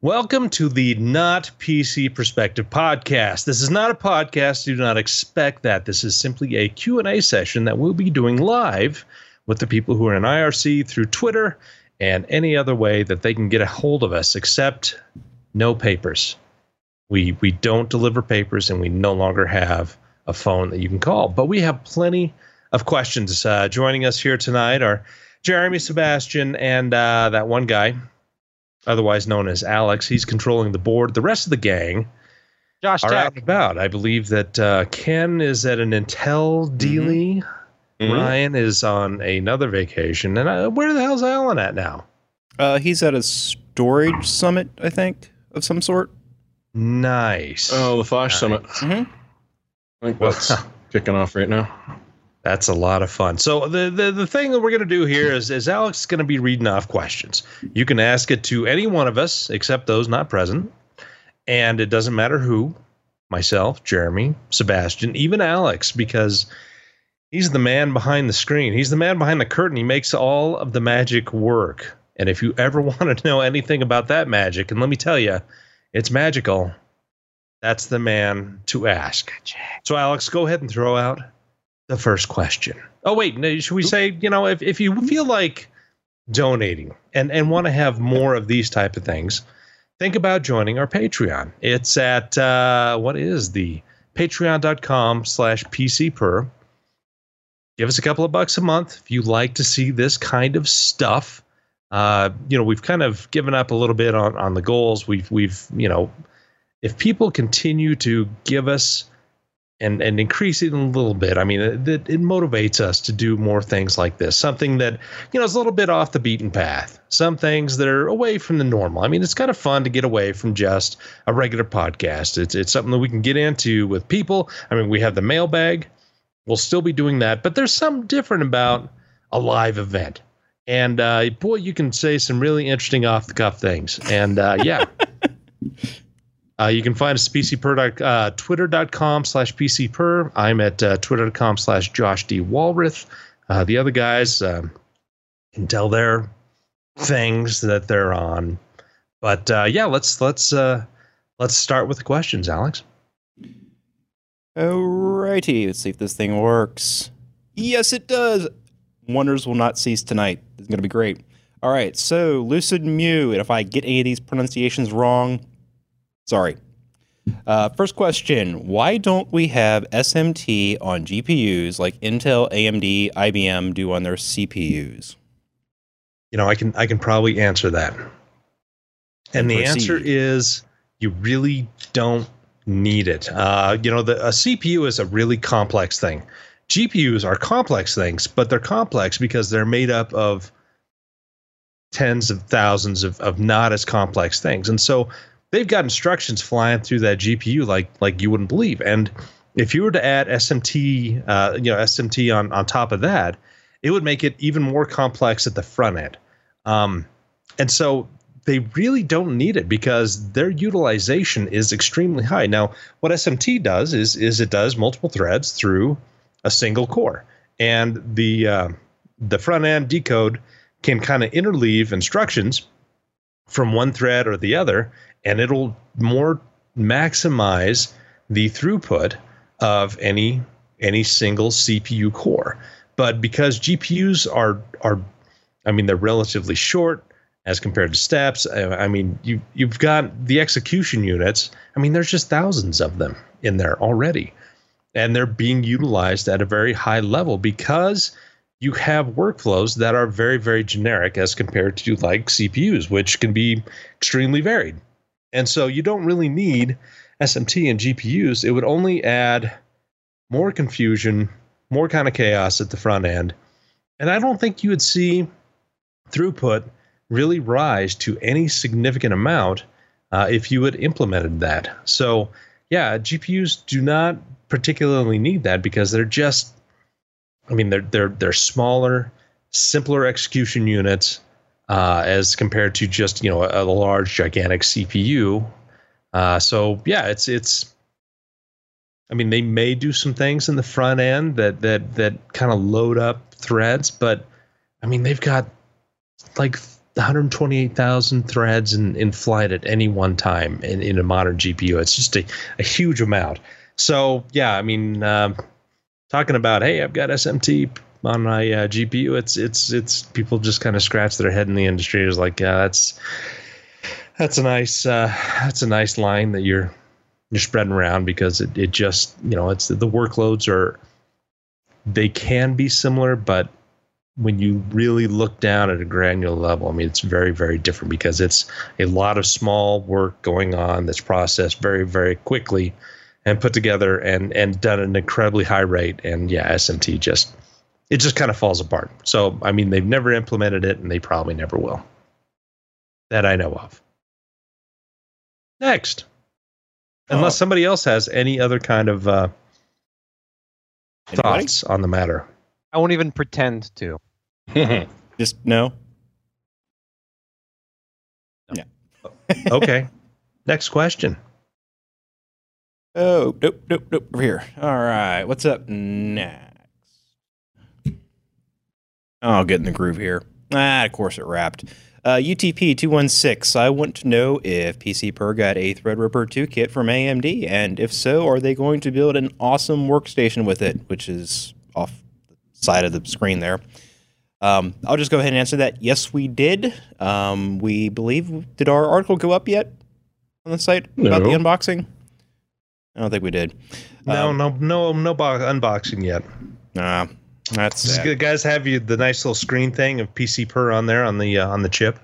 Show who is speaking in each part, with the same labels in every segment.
Speaker 1: Welcome to the Not PC Perspective podcast. This is not a podcast. Do not expect that. This is simply a Q&A session that we'll be doing live with the people who are in IRC through Twitter and any other way that they can get a hold of us except no papers. We we don't deliver papers and we no longer have a phone that you can call. But we have plenty of questions. Uh, joining us here tonight are Jeremy Sebastian and uh, that one guy otherwise known as Alex. He's controlling the board. The rest of the gang
Speaker 2: Josh
Speaker 1: are
Speaker 2: Jack.
Speaker 1: out and about. I believe that uh, Ken is at an Intel dealie.
Speaker 3: Mhm.
Speaker 1: Ryan is on another vacation. And uh, where the hell's Alan at now?
Speaker 4: Uh, he's at a storage summit, I think, of some sort.
Speaker 1: Nice.
Speaker 3: Oh, the Flash
Speaker 1: Nice.
Speaker 3: Summit.
Speaker 4: Mhm.
Speaker 3: I think
Speaker 1: Well,
Speaker 3: that's kicking off right now.
Speaker 1: That's a lot of fun. So the the, the thing that we're going to do here is is Alex is going to be reading off questions. You can ask it to any one of us except those not present, and it doesn't matter who, myself, Jeremy, Sebastian, even Alex, because he's the man behind the screen. He's the man behind the curtain. He makes all of the magic work. And if you ever want to know anything about that magic, and let me tell you, it's magical. That's the man to ask. So Alex, go ahead and throw out the first question. Oh wait, should we say, you know, if, if you feel like donating and, and want to have more of these type of things, think about joining our Patreon. It's at uh, what is the patreon.com slash pcper. Give us a couple of bucks a month if you like to see this kind of stuff. Uh, you know, we've kind of given up a little bit on, on the goals. We've we've, you know, if people continue to give us and and increase it a little bit. I mean, it, it, it motivates us to do more things like this. Something that you know is a little bit off the beaten path. Some things that are away from the normal. I mean, it's kind of fun to get away from just a regular podcast. It's it's something that we can get into with people. I mean, we have the mailbag. We'll still be doing that, but there's something different about a live event. And uh, boy, you can say some really interesting off the cuff things. And uh, yeah. Uh, you can find us at PCPer, uh, twitter.com slash PCPer. I'm at uh, twitter.com slash Josh D. Walrath. Uh, the other guys um, can tell their things that they're on. But uh, yeah, let's let's uh, let's start with the questions, Alex.
Speaker 4: Alrighty, let's see if this thing works. Yes, it does. Wonders will not cease tonight. It's going to be great. All right, so Lucid Mew, and if I get any of these pronunciations wrong, sorry. Uh, first question Why don't we have SMT on GPUs like Intel, AMD, IBM do on their CPUs?
Speaker 1: You know, I can I can probably answer that. And the
Speaker 4: Proceed.
Speaker 1: answer is you really don't need it. Uh, you know, the a CPU is a really complex thing. GPUs are complex things, but they're complex because they're made up of tens of thousands of, of not as complex things. And so they've got instructions flying through that GPU like like you wouldn't believe. And if you were to add SMT, uh, you know, SMT on on top of that, it would make it even more complex at the front end. Um, and so they really don't need it because their utilization is extremely high. Now, what SMT does is is it does multiple threads through a single core, and the uh, the front end decode can kind of interleave instructions from one thread or the other, and it'll more maximize the throughput of any any single CPU core. But because GPUs are are, I mean, they're relatively short as compared to steps. I mean, you you've got the execution units. I mean, there's just thousands of them in there already, and they're being utilized at a very high level because you have workflows that are very very generic as compared to like CPUs, which can be extremely varied. And so you don't really need SMT and GPUs. It would only add more confusion, more kind of chaos at the front end. And I don't think you would see throughput really rise to any significant amount uh, if you had implemented that. So, yeah, GPUs do not particularly need that because they're just, I mean, they're they're they're smaller, simpler execution units uh, as compared to just you know a, a large gigantic CPU. Uh, so yeah, it's it's. I mean, they may do some things in the front end that that that kind of load up threads, but I mean, they've got like 128,000 threads in, in flight at any one time in, in a modern GPU. It's just a, a huge amount. So, yeah, I mean, um, talking about, hey, I've got SMT on my uh, GPU, it's, it's, it's people just kind of scratch their head in the industry. It's like, yeah, that's, that's a nice, uh, that's a nice line that you're, you're spreading around because it, it just, you know, it's the workloads are, they can be similar, but when you really look down at a granular level, I mean, it's very, very different because it's a lot of small work going on that's processed very, very quickly and put together and and done at an incredibly high rate. And yeah, SMT just it just kind of falls apart. So I mean, they've never implemented it, and they probably never will. That I know of. Next, unless
Speaker 4: Oh.
Speaker 1: somebody else has any other kind of uh,
Speaker 4: Anybody?
Speaker 1: thoughts on the matter.
Speaker 2: I won't even pretend to.
Speaker 4: Just no. Yeah.
Speaker 1: Okay. Next question.
Speaker 4: Oh, nope, nope, nope. Over here. All right. What's up next? I'll get in the groove here. Ah, of course it wrapped. Uh, UTP 216. I want to know if PC Per got a Threadripper 2 kit from AMD, and if so, are they going to build an awesome workstation with it, which is off the side of the screen there. Um, I'll just go ahead and answer that. Yes, we did. Um, we believe. Did our article go up yet on the site about the unboxing? I don't think we did.
Speaker 1: No,
Speaker 4: Um,
Speaker 1: no, no, no bo- unboxing yet.
Speaker 4: Nah, that's
Speaker 1: Does
Speaker 4: sad.
Speaker 1: you guys have you the nice little screen thing of PC per on there on the uh, on the chip?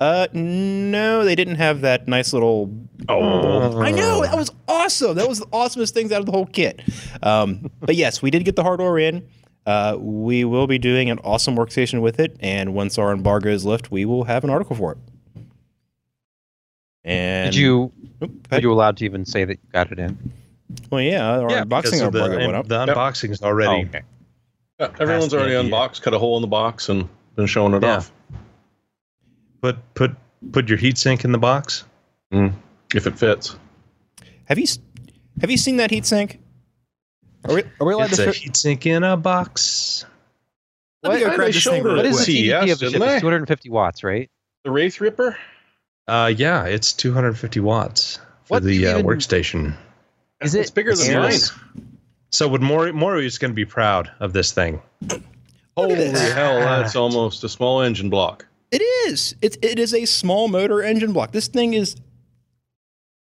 Speaker 4: Uh, no, they didn't have that nice little.
Speaker 3: oh,
Speaker 4: I know that was awesome. That was the awesomest things out of the whole kit. Um, but yes, we did get the hardware in. Uh, we will be doing an awesome workstation with it, and once our embargo is lift, we will have an article for it. And
Speaker 2: Did you?
Speaker 4: Oop, go
Speaker 2: Were you allowed to even say that you got it in?
Speaker 4: Well, yeah, our
Speaker 1: because
Speaker 4: unboxing
Speaker 1: of the,
Speaker 4: embargo went up.
Speaker 1: the
Speaker 3: Yep.
Speaker 1: unboxing is already.
Speaker 2: Oh, okay.
Speaker 3: Yeah, everyone's already unboxed, cut a hole in the box, and been showing it
Speaker 1: Yeah.
Speaker 3: off.
Speaker 1: Put put put your heatsink in the box.
Speaker 3: If it fits.
Speaker 4: Have you have you seen that heatsink? Are we, are we allowed
Speaker 1: It's
Speaker 4: to?
Speaker 1: a
Speaker 4: show-
Speaker 1: heatsink in a box.
Speaker 4: Let me go
Speaker 3: What?
Speaker 4: grab
Speaker 3: They
Speaker 4: this
Speaker 3: showed
Speaker 4: thing
Speaker 3: it
Speaker 4: real
Speaker 2: What
Speaker 3: at
Speaker 2: is the
Speaker 4: quick.
Speaker 3: CES,
Speaker 2: TDP of the
Speaker 3: didn't
Speaker 2: chip?
Speaker 3: they?
Speaker 2: It's 250 watts, right?
Speaker 3: The Wraith Ripper?
Speaker 1: Uh, yeah, it's 250 watts for
Speaker 2: What
Speaker 1: the
Speaker 2: you
Speaker 1: uh, workstation.
Speaker 2: Is it, It's
Speaker 3: bigger than mine.
Speaker 1: Yes. So would Maury Maury is going to be proud of this thing.
Speaker 3: Holy
Speaker 4: this.
Speaker 3: hell, that's almost a small engine block.
Speaker 4: It is. It, it is a small motor engine block. This thing is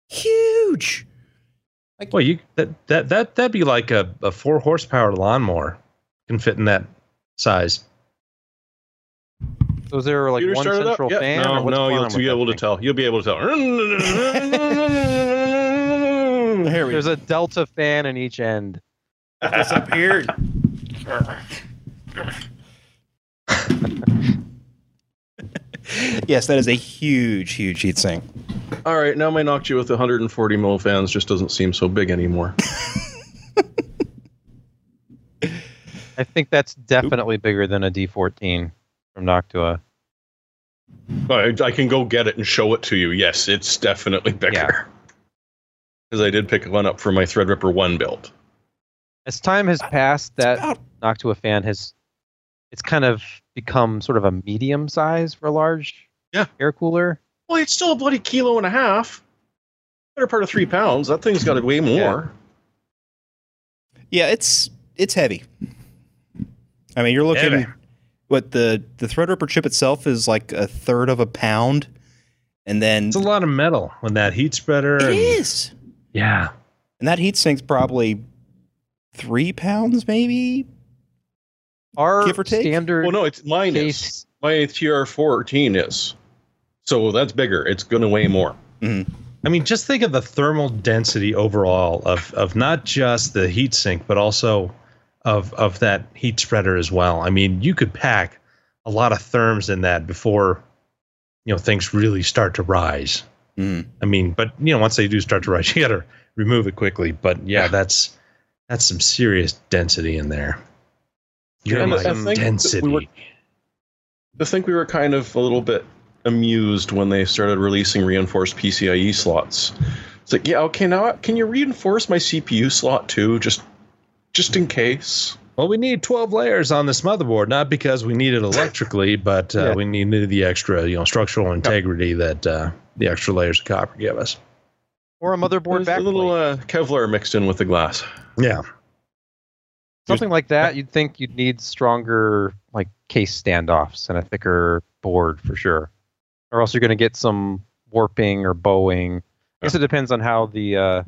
Speaker 4: huge.
Speaker 1: Like, Well, you that that that that'd be like a, a four horsepower lawnmower can fit in that size.
Speaker 2: So is there like
Speaker 3: Computer
Speaker 2: one central
Speaker 3: up? Yeah.
Speaker 2: fan?
Speaker 3: No,
Speaker 2: or
Speaker 3: no, you'll be able
Speaker 2: that
Speaker 3: to tell. You'll be able to tell.
Speaker 4: Here we
Speaker 2: There's a delta fan in each end.
Speaker 4: This up here. yes, that is a huge, huge heatsink.
Speaker 3: All right, now my Noctua with 140 mil fans just doesn't seem so big anymore.
Speaker 2: I think that's definitely bigger than a D14 from Noctua.
Speaker 3: I, I can go get it and show it to you. Yes, it's definitely
Speaker 2: Yeah.
Speaker 3: bigger. Because I did pick one up for my Threadripper 1 build.
Speaker 2: As time has passed,
Speaker 4: It's
Speaker 2: that
Speaker 4: about-
Speaker 2: Noctua fan has it's kind of become sort of a medium size for a large
Speaker 3: Yeah.
Speaker 2: air cooler.
Speaker 3: Well, it's still a bloody kilo and a half. Better part of three pounds. That thing's got way more.
Speaker 4: yeah, it's it's heavy. I mean, you're looking.
Speaker 1: Heavy.
Speaker 4: What the the Threadripper chip itself is like a third of a pound, and then
Speaker 1: It's a lot of metal when that heat spreader.
Speaker 4: it
Speaker 1: and-
Speaker 4: is,
Speaker 1: Yeah.
Speaker 4: and that heatsink's probably three pounds, maybe.
Speaker 2: Our
Speaker 4: Give or take?
Speaker 2: standard
Speaker 3: Well, no, it's mine is.
Speaker 2: case.
Speaker 3: My TR14 is. So that's bigger. It's going to weigh more.
Speaker 1: I mean, just think of the thermal density overall of of not just the heat sink, but also of of that heat spreader as well. I mean, you could pack a lot of therms in that before you know things really start to rise.
Speaker 4: Mm.
Speaker 1: I mean, but you know, once they do start to rise, you got to remove it quickly. But yeah,
Speaker 3: Yeah.
Speaker 1: that's that's some serious density in there. You're
Speaker 3: I
Speaker 1: like density.
Speaker 3: we were- I think we were kind of a little bit amused when they started releasing reinforced PCIe slots. It's like, yeah, okay, now can you reinforce my CPU slot too, just just in case?
Speaker 1: Well, we need 12 layers on this motherboard, not because we need it electrically, but uh,
Speaker 2: Yeah.
Speaker 1: we needed the extra, you know, structural integrity that uh, the extra layers of copper give us.
Speaker 2: Or a motherboard
Speaker 3: There's
Speaker 2: backplate.
Speaker 3: a little uh, Kevlar mixed in with the glass.
Speaker 1: Yeah.
Speaker 2: Something like that, you'd think you'd need stronger like case standoffs and a thicker board for sure. Or else you're going to get some warping or bowing. I guess it depends on how the uh,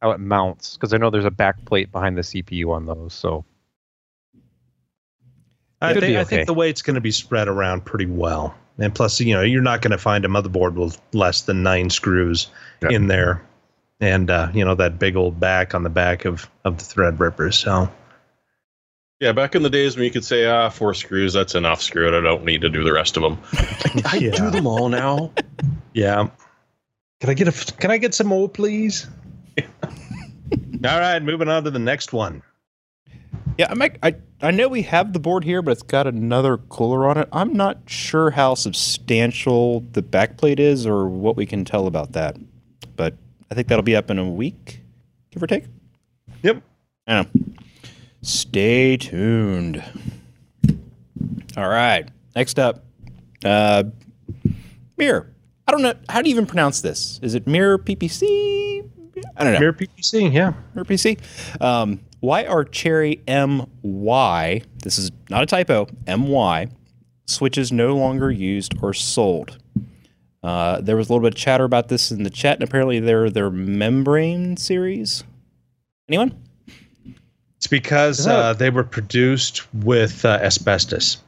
Speaker 2: how it mounts because I know there's a back plate behind the CPU on those. So
Speaker 1: I think,
Speaker 2: be
Speaker 1: I
Speaker 2: okay.
Speaker 1: think the weight's going to be spread around pretty well. And plus, you know, you're not going to find a motherboard with less than nine screws
Speaker 3: Yeah.
Speaker 1: in there. And, uh, you know, that big old back on the back of, of the Threadrippers. So,
Speaker 3: Yeah, back in the days when you could say, ah, four screws, that's enough screw it. I don't need to do the rest of them. I
Speaker 1: Yeah.
Speaker 3: do them all now.
Speaker 1: yeah. Can I get a, can I get some more, please? All right, moving on to the next one.
Speaker 4: Yeah, I, might, I I know we have the board here, but it's got another cooler on it. I'm not sure how substantial the backplate is or what we can tell about that. But I think that'll be up in a week, give or take.
Speaker 1: Yep.
Speaker 4: I know. Stay tuned. All right. Next up, uh, Mirror. I don't know. How do you even pronounce this? Is it Mirror PPC? I don't know.
Speaker 1: Mirror PPC, yeah.
Speaker 4: Mirror PC. Um, why are Cherry MY, this is not a typo, MY, switches no longer used or sold? Uh, there was a little bit of chatter about this in the chat, and apparently they're their membrane series. Anyone?
Speaker 1: It's because uh, they were produced with uh, asbestos.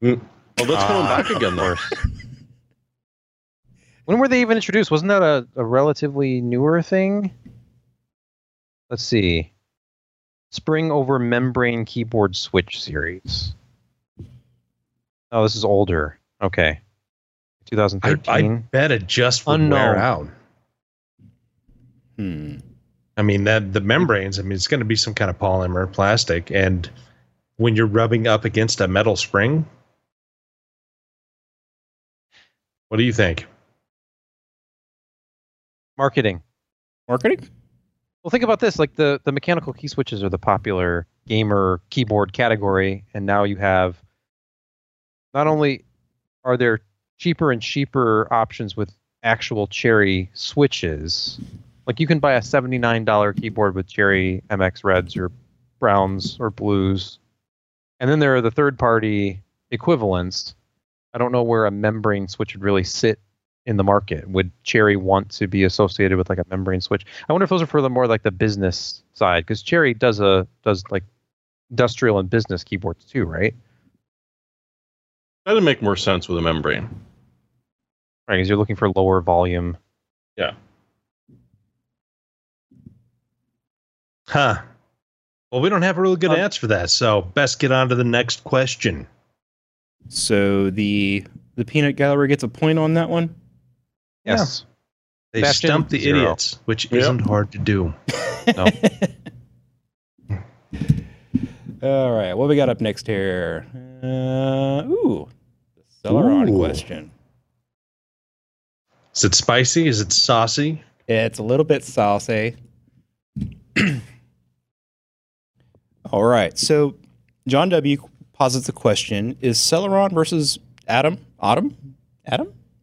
Speaker 3: Well, that's coming
Speaker 2: Ah,
Speaker 3: back again, though.
Speaker 2: when were they even introduced? Wasn't that a, a relatively newer thing? Let's see. Spring over membrane keyboard switch series. Oh, this is older. Okay.
Speaker 1: I,
Speaker 2: 2013.
Speaker 1: I bet it just would
Speaker 2: Unknown.
Speaker 1: wear out.
Speaker 4: Hmm.
Speaker 1: I mean that the membranes. I mean, it's going to be some kind of polymer plastic, and when you're rubbing up against a metal spring, what do you think?
Speaker 2: Marketing.
Speaker 4: Marketing?
Speaker 2: Well, think about this: like the the mechanical key switches are the popular gamer keyboard category, and now you have not only are there cheaper and cheaper options with actual Cherry switches, like you can buy a seventy nine dollar keyboard with Cherry MX Reds or Browns or Blues, and then there are the third party equivalents. I don't know where a membrane switch would really sit in the market. Would Cherry want to be associated with like a membrane switch? I wonder if those are for the more like the business side because Cherry does a does like industrial and business keyboards too, right?
Speaker 3: That'd make more sense with a membrane.
Speaker 2: Right, because you're looking for lower volume. Yeah.
Speaker 1: Huh. Well, we don't have a really good
Speaker 2: Um,
Speaker 1: answer for that, so best get on to the next question.
Speaker 4: So the the peanut gallery gets a point on that one.
Speaker 1: Yeah.
Speaker 2: Yes.
Speaker 1: They
Speaker 2: Bastion,
Speaker 1: stumped the
Speaker 2: zero.
Speaker 1: idiots, which
Speaker 3: Yep.
Speaker 1: isn't hard to do.
Speaker 2: No.
Speaker 4: All right, what we got up next here? Uh, ooh, the Celeron
Speaker 1: Ooh.
Speaker 4: question.
Speaker 1: Is it spicy? Is it saucy?
Speaker 4: It's a little bit saucy. All right, so John W. posits a question: Is Celeron versus Adam? Adam?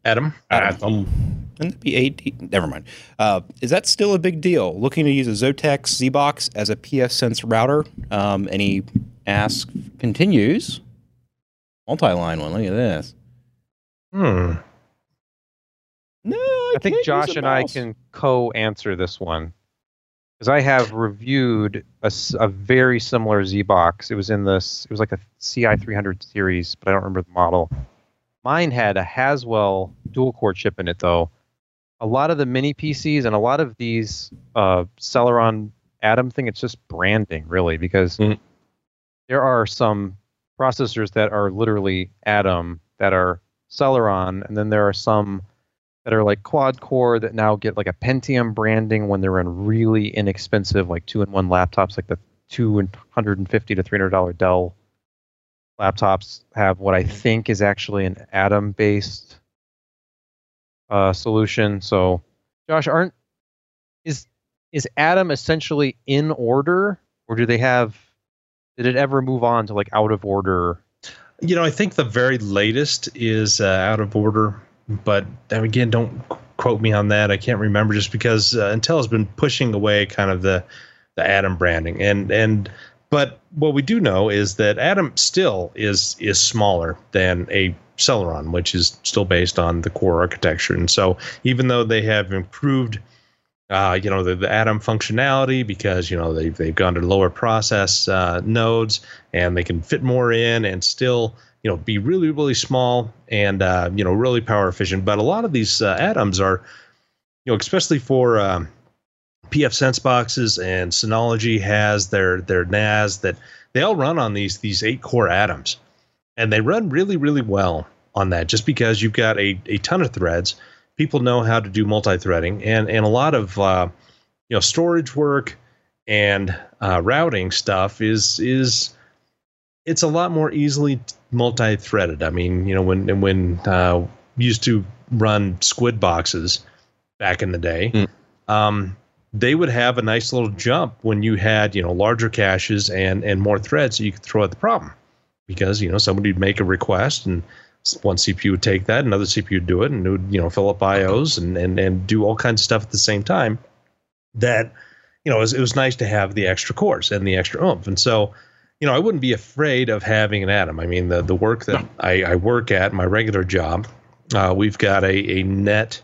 Speaker 4: Adam?
Speaker 1: Adam?
Speaker 3: Atom.
Speaker 4: Wouldn't that be AD? Never mind. Uh, is that still a big deal? Looking to use a Zotac Z-Box as a PF Sense router? Um, and he asks, continues, multi-line one. Look at this.
Speaker 1: Hmm.
Speaker 4: No,
Speaker 2: I think
Speaker 4: can't use
Speaker 2: Josh
Speaker 4: a
Speaker 2: and I can co-answer this one because I have reviewed a very similar Z box. It was in this. It was like a CI 300 series, but I don't remember the model. Mine had a Haswell dual core chip in it, though. A lot of the mini PCs and a lot of these uh, Celeron Atom thing, it's just branding, really, because
Speaker 3: Mhm.
Speaker 2: there are some processors that are literally Atom that are Celeron, and then there are some that are like quad core that now get like a Pentium branding when they're in really inexpensive like two in one laptops, like the two and hundred and fifty to three hundred dollar Dell laptops have what I think is actually an Atom based uh, solution. So, Josh, aren't is is Atom essentially in order, or do they have did it ever move on to like out of order?
Speaker 1: You know, I think the very latest is uh, out of order, but again, don't quote me on that. I can't remember just because uh, Intel has been pushing away kind of the the Atom branding, and and but what we do know is that Atom still is is smaller than a Celeron, which is still based on the core architecture, and so even though they have improved uh, you know the, the atom functionality because you know they've, they've gone to lower process uh, nodes and they can fit more in and still you know be really really small and uh, you know really power efficient. But a lot of these uh, atoms are you know especially for um, pf sense boxes and synology has their their nas that they all run on these these eight core atoms and they run really really well on that just because you've got a, a ton of threads people know how to do multi-threading and and a lot of uh, you know storage work and uh, routing stuff is is it's a lot more easily multi-threaded. I mean, you know, when when uh, used to run squid boxes back in the day,
Speaker 3: Mm.
Speaker 1: um, they would have a nice little jump when you had you know larger caches and and more threads, that you could throw at the problem because you know somebody would make a request and one CPU would take that, another CPU would do it, and it would you know fill up IOs and and and do all kinds of stuff at the same time. That you know it was, it was nice to have the extra cores and the extra oomph, and so you know I wouldn't be afraid of having an Atom. I mean the the work that I, I work at my regular job, uh, we've got a a net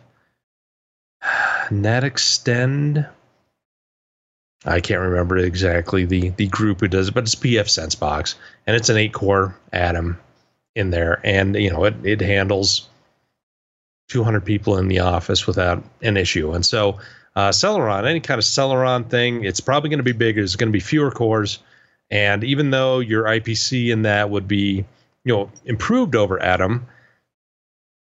Speaker 1: net extend. I can't remember exactly the the group who does it, but it's PF Sense box, and it's an eight core Atom in there, and you know it it handles 200 people in the office without an issue. And so uh, Celeron, any kind of Celeron thing, it's probably going to be bigger. It's going to be fewer cores, and even though your IPC in that would be you know improved over Atom,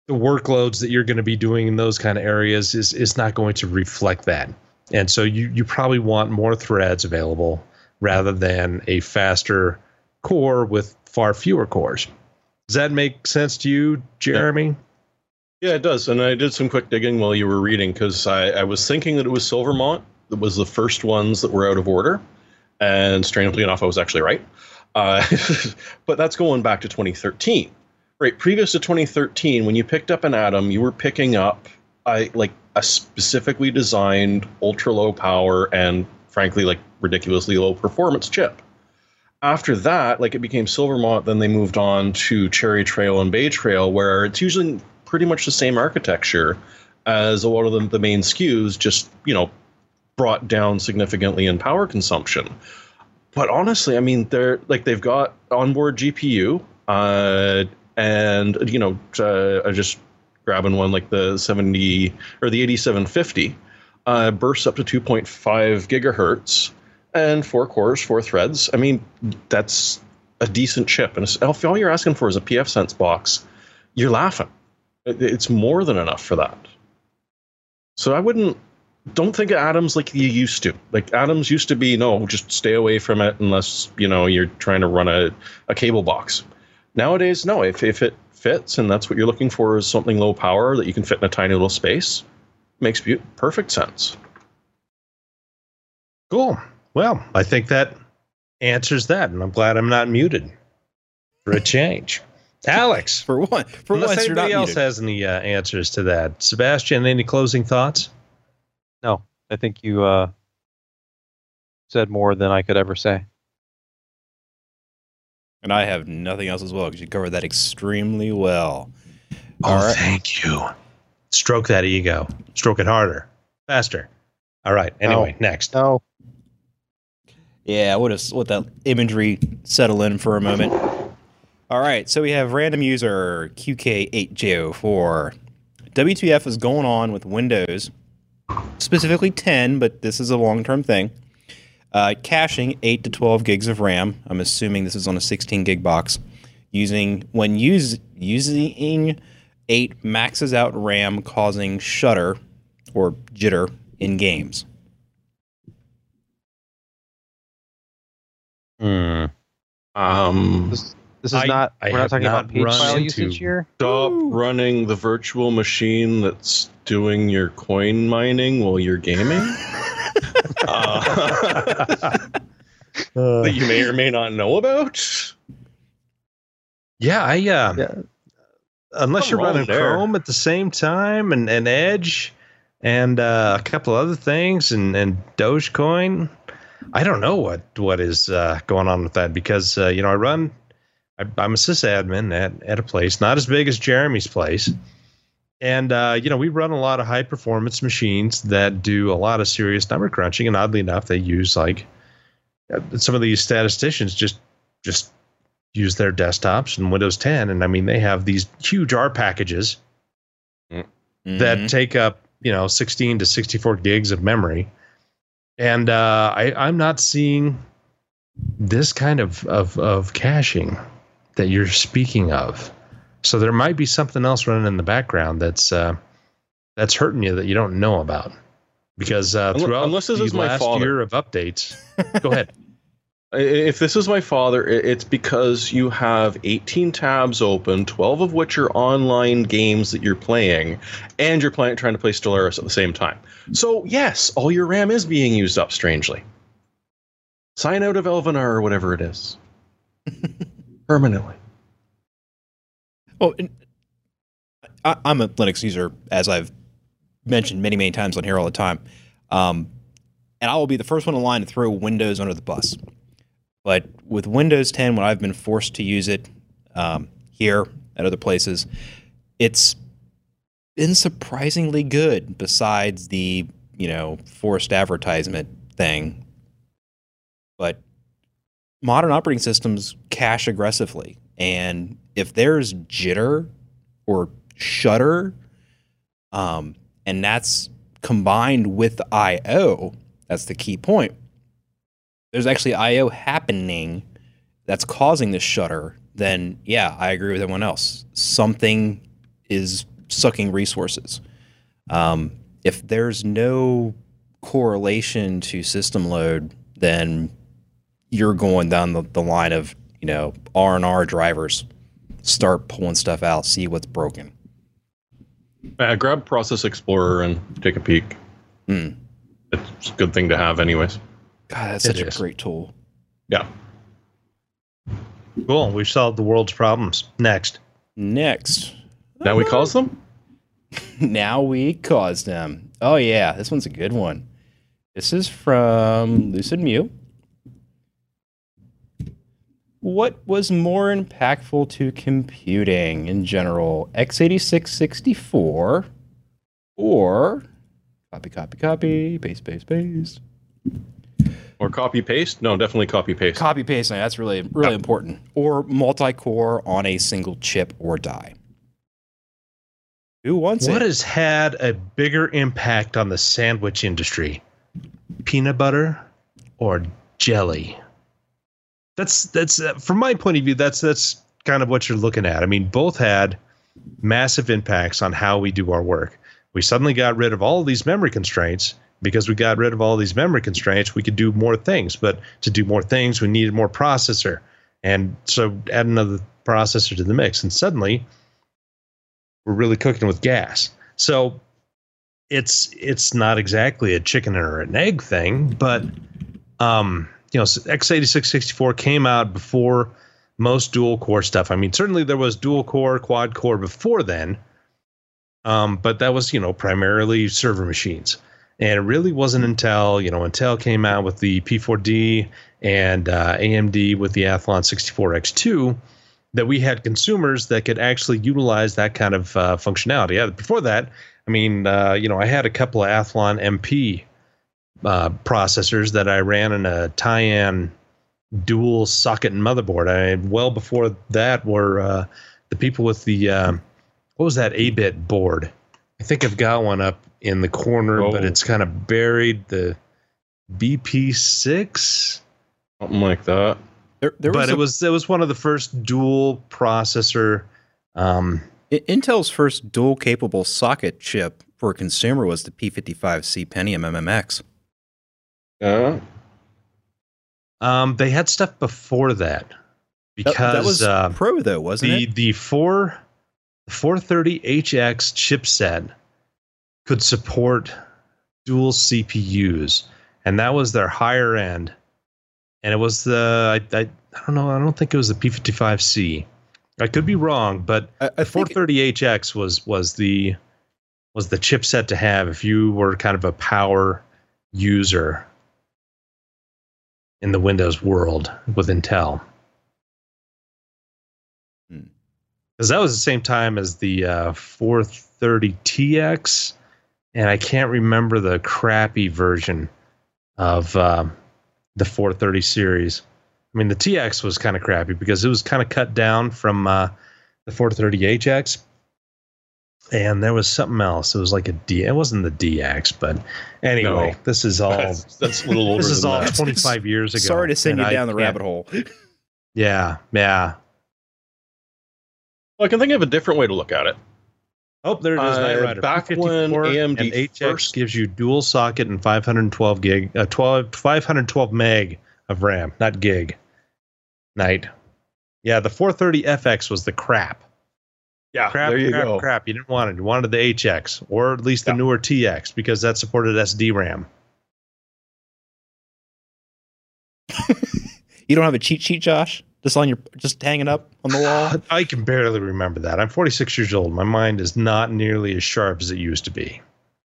Speaker 1: the workloads that you're going to be doing in those kind of areas is is not going to reflect that. And so you you probably want more threads available rather than a faster core with far fewer cores. Does that make sense to you, Jeremy?
Speaker 3: Yeah, it does. And I did some quick digging while you were reading because I, I was thinking that it was Silvermont that was the first ones that were out of order. And strangely enough, I was actually right. Uh, but that's going back to 2013. Right, previous to 2013, when you picked up an Atom, you were picking up I like a specifically designed ultra low power and frankly like ridiculously low performance chip. After that, like it became Silvermont, then they moved on to Cherry Trail and Bay Trail, where it's usually pretty much the same architecture as a lot of the, the main SKUs, just you know, brought down significantly in power consumption. But honestly, I mean, they're like they've got onboard GPU, uh, and you know, uh, I just grabbing one like the 70 or the 8750, uh, bursts up to 2.5 gigahertz and four cores, four threads. I mean, that's a decent chip. And if all you're asking for is a PF Sense box, you're laughing. It's more than enough for that. So I wouldn't. Don't think of atoms like you used to. Like atoms used to be no, just stay away from it unless you know you're trying to run a, a cable box. Nowadays, no. If if it fits and that's what you're looking for is something low power that you can fit in a tiny little space, makes bu- perfect sense.
Speaker 1: Cool. Well, I think that answers that, and I'm glad I'm not muted for a change. Alex,
Speaker 4: For one, for
Speaker 1: unless
Speaker 4: once, you're not
Speaker 1: anybody else
Speaker 4: muted.
Speaker 1: has any uh, answers to that, Sebastian, any closing thoughts?
Speaker 2: No, I think you uh, said more than I could ever say.
Speaker 4: And I have nothing else as well because you covered that extremely well.
Speaker 1: Oh,
Speaker 4: All right.
Speaker 1: thank you. Stroke that ego. Stroke it harder, faster. All right. Anyway, next.
Speaker 2: No,
Speaker 4: Yeah, I would have let that imagery settle in for a moment. All right, so we have random user QK8J04. WTF is going on with Windows, specifically 10, but this is a long term thing. Uh, caching 8 to 12 gigs of RAM. I'm assuming this is on a 16 gig box. Using when use, using 8 maxes out RAM, causing shutter or jitter in games.
Speaker 1: Hmm.
Speaker 3: Um,
Speaker 2: this, this is
Speaker 1: I-
Speaker 2: not.
Speaker 1: I
Speaker 2: we're not talking
Speaker 1: not
Speaker 2: about page file
Speaker 1: into-
Speaker 2: usage here.
Speaker 3: stop running the virtual machine that's doing your coin mining while you're gaming. uh, that you may or may not know about.
Speaker 1: yeah, I uh,
Speaker 2: Yeah.
Speaker 1: unless
Speaker 3: Something
Speaker 1: you're running
Speaker 3: there.
Speaker 1: Chrome at the same time and, and Edge and uh, a couple other things and, and Dogecoin. I don't know what what is uh, going on with that because uh, you know I run. I, I'm a sysadmin at at a place not as big as Jeremy's place, and uh, you know we run a lot of high performance machines that do a lot of serious number crunching, and oddly enough, they use like uh, some of these statisticians just just use their desktops and Windows 10, and I mean they have these huge R packages that
Speaker 4: Mhm.
Speaker 1: take up you know 16 to 64 gigs of memory. And uh, I, i'm not seeing this kind of, of of caching that you're speaking of so there might be something else running in the background that's uh, that's hurting you that you don't know about because uh, throughout
Speaker 3: unless this
Speaker 1: the
Speaker 3: is my
Speaker 1: last
Speaker 3: father.
Speaker 1: year of updates go ahead
Speaker 3: If this is my father, it's because you have 18 tabs open, 12 of which are online games that you're playing, and you're playing, trying to play Stellaris at the same time. So, yes, all your RAM is being used up, strangely. Sign out of Elvenar or whatever it is. Permanently.
Speaker 4: Well, and I, I'm a Linux user, as I've mentioned many, many times on here all the time. Um, and I will be the first one in line to throw Windows under the bus. But with Windows 10, when I've been forced to use it um, here at other places, it's been surprisingly good. Besides the you know forced advertisement thing, but modern operating systems cache aggressively, and if there's jitter or shutter, um, and that's combined with I/O, that's the key point. There's actually I/O happening that's causing this shutter. Then yeah, I agree with everyone else. Something is sucking resources. Um, if there's no correlation to system load, then you're going down the, the line of you know R and R drivers. Start pulling stuff out, see what's broken.
Speaker 3: Uh, grab Process Explorer and take a peek.
Speaker 4: Hmm.
Speaker 3: It's a good thing to have, anyways.
Speaker 4: God, that's
Speaker 1: It
Speaker 4: such a
Speaker 1: is.
Speaker 4: great tool.
Speaker 3: Yeah.
Speaker 1: cool we've solved the world's problems next
Speaker 4: Next,
Speaker 3: Now we cause them?
Speaker 4: now we cause them. Oh yeah, this one's a good one. This is from Lucid Mew. What was more impactful to computing in general, x86 64 or copy, copy, copy, paste, paste, paste?
Speaker 3: Or copy paste? No, definitely copy paste.
Speaker 4: Copy paste, that's really, really important. Or multi core on a single chip or die. Who wants it?
Speaker 1: What
Speaker 4: it?
Speaker 1: has had a bigger impact on the sandwich industry? Peanut butter or jelly? That's that's uh, from my point of view. That's that's kind of what you're looking at. I mean, both had massive impacts on how we do our work. We suddenly got rid of all of these memory constraints because we got rid of all these memory constraints. We could do more things, but to do more things, we needed more processor, and so add another processor to the mix, and suddenly we're really cooking with gas. So it's it's not exactly a chicken or an egg thing, but um, you know, x86 64 came out before most dual core stuff. I mean, certainly there was dual core, quad core before then, um, but that was you know primarily server machines. And it really wasn't until you know Intel came out with the P4D and uh, AMD with the Athlon 64X2 that we had consumers that could actually utilize that kind of uh, functionality. Yeah, before that, I mean, uh, you know, I had a couple of Athlon MP uh, processors that I ran in a Tyan dual socket and motherboard. I well before that were uh, the people with the um, what was that Abit board? I think I've got one up in the corner, but
Speaker 3: Oh.
Speaker 1: it's kind of buried. The BP6
Speaker 3: Something like that.
Speaker 4: There, there
Speaker 1: but
Speaker 4: a-
Speaker 1: it was it was one of the first dual processor um
Speaker 4: Intel's first dual capable socket chip for a consumer was the P55C Pentium MMX.
Speaker 3: Yeah.
Speaker 1: um they had stuff before that
Speaker 4: That-
Speaker 1: because
Speaker 4: that, was
Speaker 1: uh,
Speaker 4: Pro though, wasn't
Speaker 1: the
Speaker 4: it?
Speaker 1: the 4 430HX chipset could support dual CPUs and that was their higher end and it was the I, I I don't know I don't think it was the P55C. I could be wrong, but
Speaker 4: I, I think
Speaker 1: 430HX was was the was the chipset to have if you were kind of a power user in the Windows world with Intel.
Speaker 4: Hmm.
Speaker 1: Because that was the same time as the uh, 430TX, and I can't remember the crappy version of um, the 430 series. I mean, the TX was kind of crappy because it was kind of cut down from uh, the 430HX, and there was something else. It was like a D. It wasn't the DX, but anyway,
Speaker 3: No.
Speaker 1: this is all.
Speaker 3: That's, that's a little older
Speaker 1: This is all
Speaker 3: that.
Speaker 1: 25 years ago.
Speaker 4: Sorry to send
Speaker 1: and
Speaker 4: you
Speaker 1: I
Speaker 4: down the
Speaker 1: can't-
Speaker 4: rabbit hole.
Speaker 1: Yeah, yeah.
Speaker 3: Well, I can think of a different way to look at it.
Speaker 1: Oh, there it is.
Speaker 3: Uh,
Speaker 1: Knight Rider.
Speaker 3: back when AMD
Speaker 1: and HX
Speaker 3: first-
Speaker 1: gives you dual socket and 512 gig, uh, 12, 512 meg of RAM, not gig. Night. Yeah, the 430 FX was the crap.
Speaker 3: Yeah,
Speaker 1: Crap,
Speaker 3: there you
Speaker 1: crap,
Speaker 3: go.
Speaker 1: crap. You didn't want it. You wanted the HX or at least the
Speaker 3: Yeah.
Speaker 1: newer TX because that supported SD RAM.
Speaker 4: You don't have a cheat sheet, Josh? Just on your, just hanging up on the wall.
Speaker 1: I can barely remember that. I'm 46 years old. My mind is not nearly as sharp as it used to be.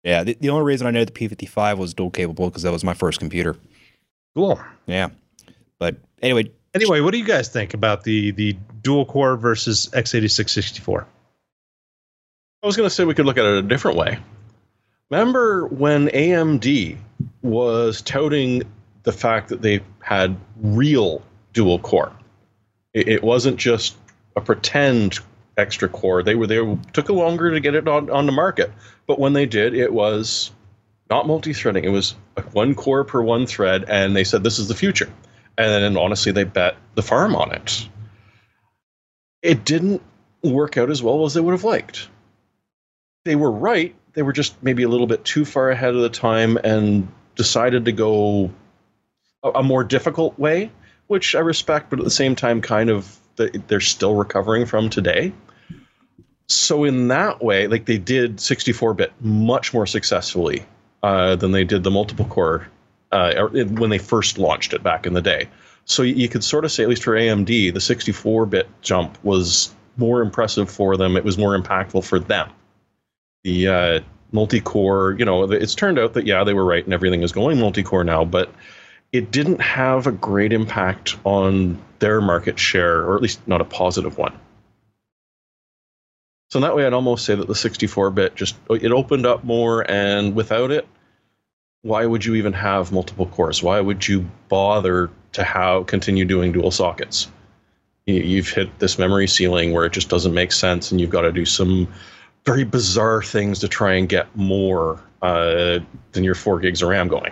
Speaker 4: yeah. The, the only reason I know the P55 was dual capable because that was my first computer.
Speaker 1: Cool.
Speaker 4: Yeah. But anyway,
Speaker 1: Anyway, what do you guys think about the the dual core versus x86 64?
Speaker 3: I was going to say we could look at it a different way. Remember when AMD was touting the fact that they had real dual core? It, it wasn't just a pretend extra core. They were they took a longer to get it on, on the market, but when they did, it was not multi-threading. It was one core per one thread, and they said this is the future. And then honestly, they bet the farm on it. It didn't work out as well as they would have liked they were right. They were just maybe a little bit too far ahead of the time and decided to go a, a more difficult way, which I respect, but at the same time, kind of th- they're still recovering from today. So in that way, like they did 64-bit much more successfully uh, than they did the multiple core uh, or when they first launched it back in the day. So you could sort of say, at least for AMD, the 64-bit jump was more impressive for them. It was more impactful for them the uh, multi-core you know it's turned out that yeah they were right and everything is going multi-core now but it didn't have a great impact on their market share or at least not a positive one so in that way i'd almost say that the 64-bit just it opened up more and without it why would you even have multiple cores why would you bother to have continue doing dual sockets You- you've hit this memory ceiling where it just doesn't make sense and you've got to do some very bizarre things to try and get more uh, than your four gigs of RAM going.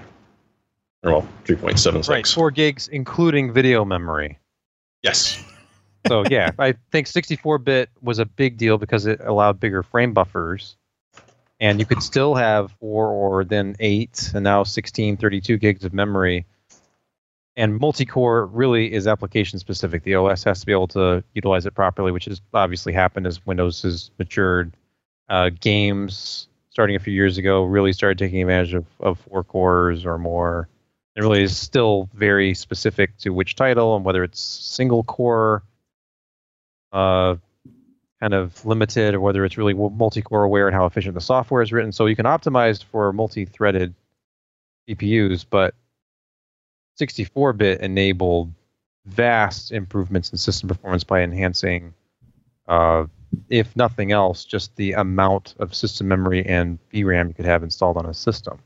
Speaker 3: Or well, three point seven
Speaker 2: Right,
Speaker 3: six.
Speaker 2: four gigs, including video memory.
Speaker 3: Yes.
Speaker 2: So yeah, I think 64-bit was a big deal because it allowed bigger frame buffers, and you could still have four or then eight, and now 16, 32 gigs of memory. And multi-core really is application specific. The OS has to be able to utilize it properly, which has obviously happened as Windows has matured. Uh, games starting a few years ago really started taking advantage of, of four cores or more. It really is still very specific to which title and whether it's single core, uh, kind of limited, or whether it's really multi-core aware and how efficient the software is written. So you can optimize for multi-threaded CPUs, but 64-bit enabled vast improvements in system performance by enhancing, uh, if nothing else, just the amount of system memory and VRAM you could have installed on a system.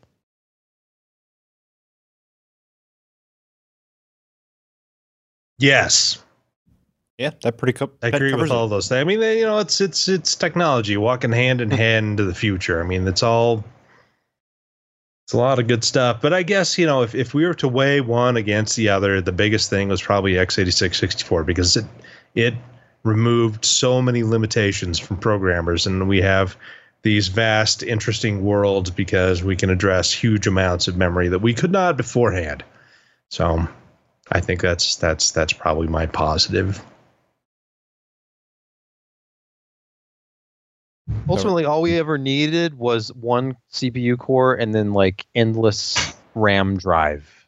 Speaker 1: Yes,
Speaker 4: yeah, that pretty co-
Speaker 1: I agree
Speaker 4: covers
Speaker 1: with
Speaker 4: it.
Speaker 1: all those things. I mean, they, you know, it's it's it's technology walking hand in hand into the future. I mean, it's all it's a lot of good stuff. But I guess you know, if if we were to weigh one against the other, the biggest thing was probably x86 64 because it it removed so many limitations from programmers, and we have these vast, interesting worlds because we can address huge amounts of memory that we could not beforehand. So, I think that's that's that's probably my positive.
Speaker 2: Ultimately, all we ever needed was one CPU core and then like endless RAM drive.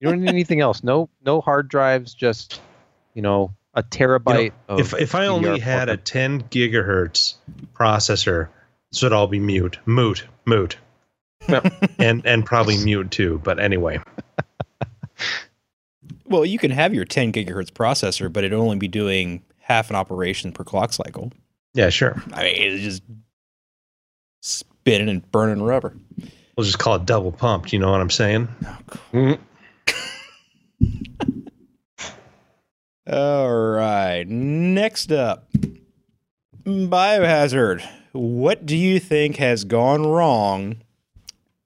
Speaker 2: You don't need anything else. No, no hard drives. Just you know a terabyte. of
Speaker 1: if if I only
Speaker 2: DDR4
Speaker 1: had a 10 gigahertz processor, this would all be mute, moot, moot, and and probably mute too. But anyway,
Speaker 4: Well, you can have your 10 gigahertz processor, but it'd only be doing half an operation per clock cycle.
Speaker 1: Yeah, sure.
Speaker 4: I mean, it's just spinning and burning rubber.
Speaker 1: We'll just call it double pumped. You know what I'm saying?
Speaker 3: Mm,
Speaker 4: All right. Next up, Biohazard. What do you think has gone wrong?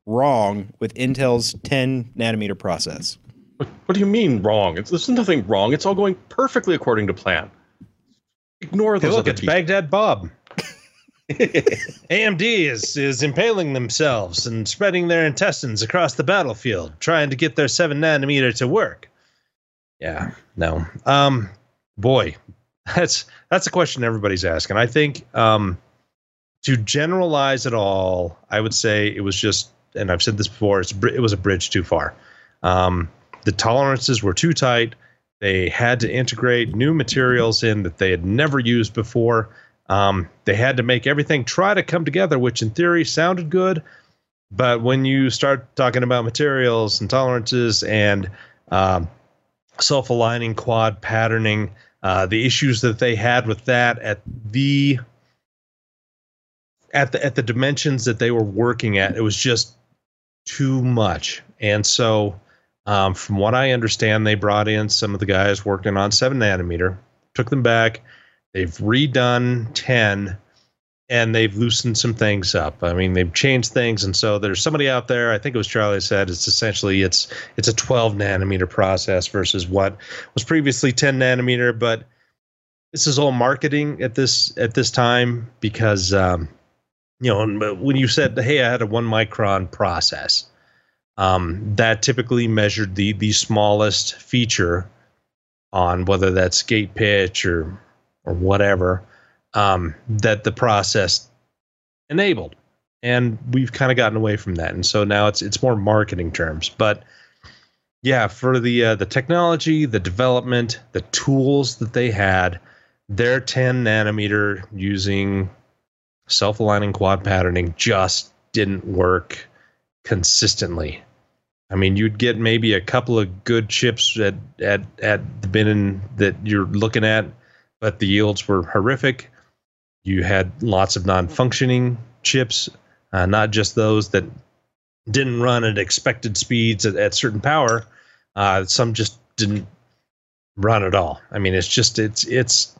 Speaker 4: Wrong with Intel's 10 nanometer process.
Speaker 3: What, what do you mean wrong? It's, there's nothing wrong. It's all going perfectly according to plan. Ignore
Speaker 1: Hey, look, it's
Speaker 3: people.
Speaker 1: Baghdad Bob. AMD is is impaling themselves and spreading their intestines across the battlefield, trying to get their seven nanometer to work. Yeah, no. Um, boy, that's that's a question everybody's asking. I think um, to generalize it all, I would say it was just, and I've said this before, it's it was a bridge too far. Um, the tolerances were too tight. They had to integrate new materials in that they had never used before. Um, they had to make everything try to come together, which in theory sounded good. But when you start talking about materials and tolerances and um, self aligning quad patterning, uh, the issues that they had with that at the at the at the dimensions that they were working at, it was just too much. And so, um, from what I understand, they brought in some of the guys working on seven nanometer, took them back. They've redone ten, and they've loosened some things up. I mean, they've changed things, and so there's somebody out there. I think it was Charlie said it's essentially it's it's a 12 nanometer process versus what was previously 10 nanometer. But this is all marketing at this at this time because um, you know when you said hey I had a one micron process um, that typically measured the the smallest feature on whether that's gate pitch or or whatever um, that the process enabled. And we've kind of gotten away from that. And so now it's it's more marketing terms. But yeah for the uh, the technology the development the tools that they had their 10 nanometer using self-aligning quad patterning just didn't work consistently. I mean you'd get maybe a couple of good chips at at at the bin that you're looking at but the yields were horrific. You had lots of non-functioning chips uh, not just those that didn't run at expected speeds at, at certain power. Uh, some just didn't run at all. I mean it's just it's it's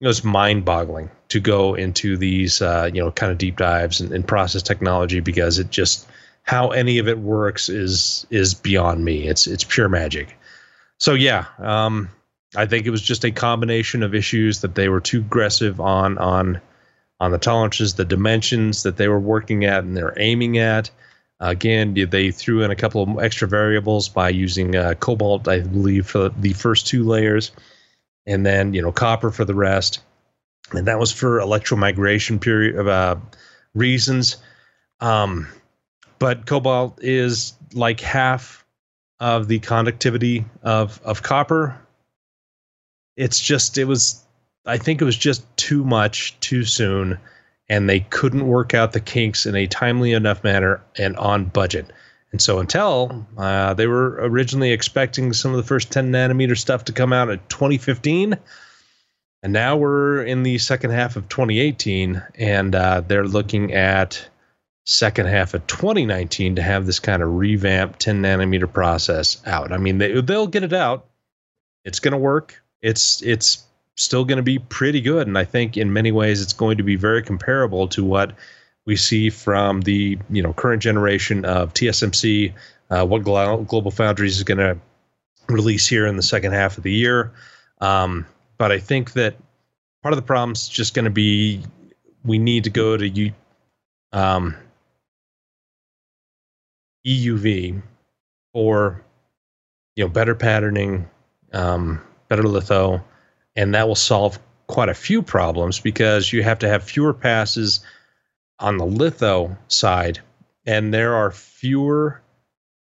Speaker 1: you know, it's mind-boggling to go into these uh, you know kind of deep dives and, and process technology because it just how any of it works is is beyond me. It's it's pure magic. So yeah um, i think it was just a combination of issues that they were too aggressive on on on the tolerances the dimensions that they were working at and they're aiming at. Again they threw in a couple of extra variables by using uh, cobalt i believe for the first two layers and then you know copper for the rest. And that was for electromigration period of uh, reasons. Um, but cobalt is like half of the conductivity of of copper it's just it was i think it was just too much too soon and they couldn't work out the kinks in a timely enough manner and on budget and so Intel, uh, they were originally expecting some of the first 10 nanometer stuff to come out in 2015. And now we're in the second half of 2018, and uh, they're looking at second half of 2019 to have this kind of revamped 10 nanometer process out. I mean, they, they'll get it out. It's going to work. It's it's still going to be pretty good, and I think in many ways it's going to be very comparable to what we see from the you know current generation of TSMC, uh, what Glo- Global Foundries is going to release here in the second half of the year. Um, but I think that part of the problem is just going to be we need to go to um, EUV for you know better patterning, um, better litho, and that will solve quite a few problems because you have to have fewer passes on the litho side, and there are fewer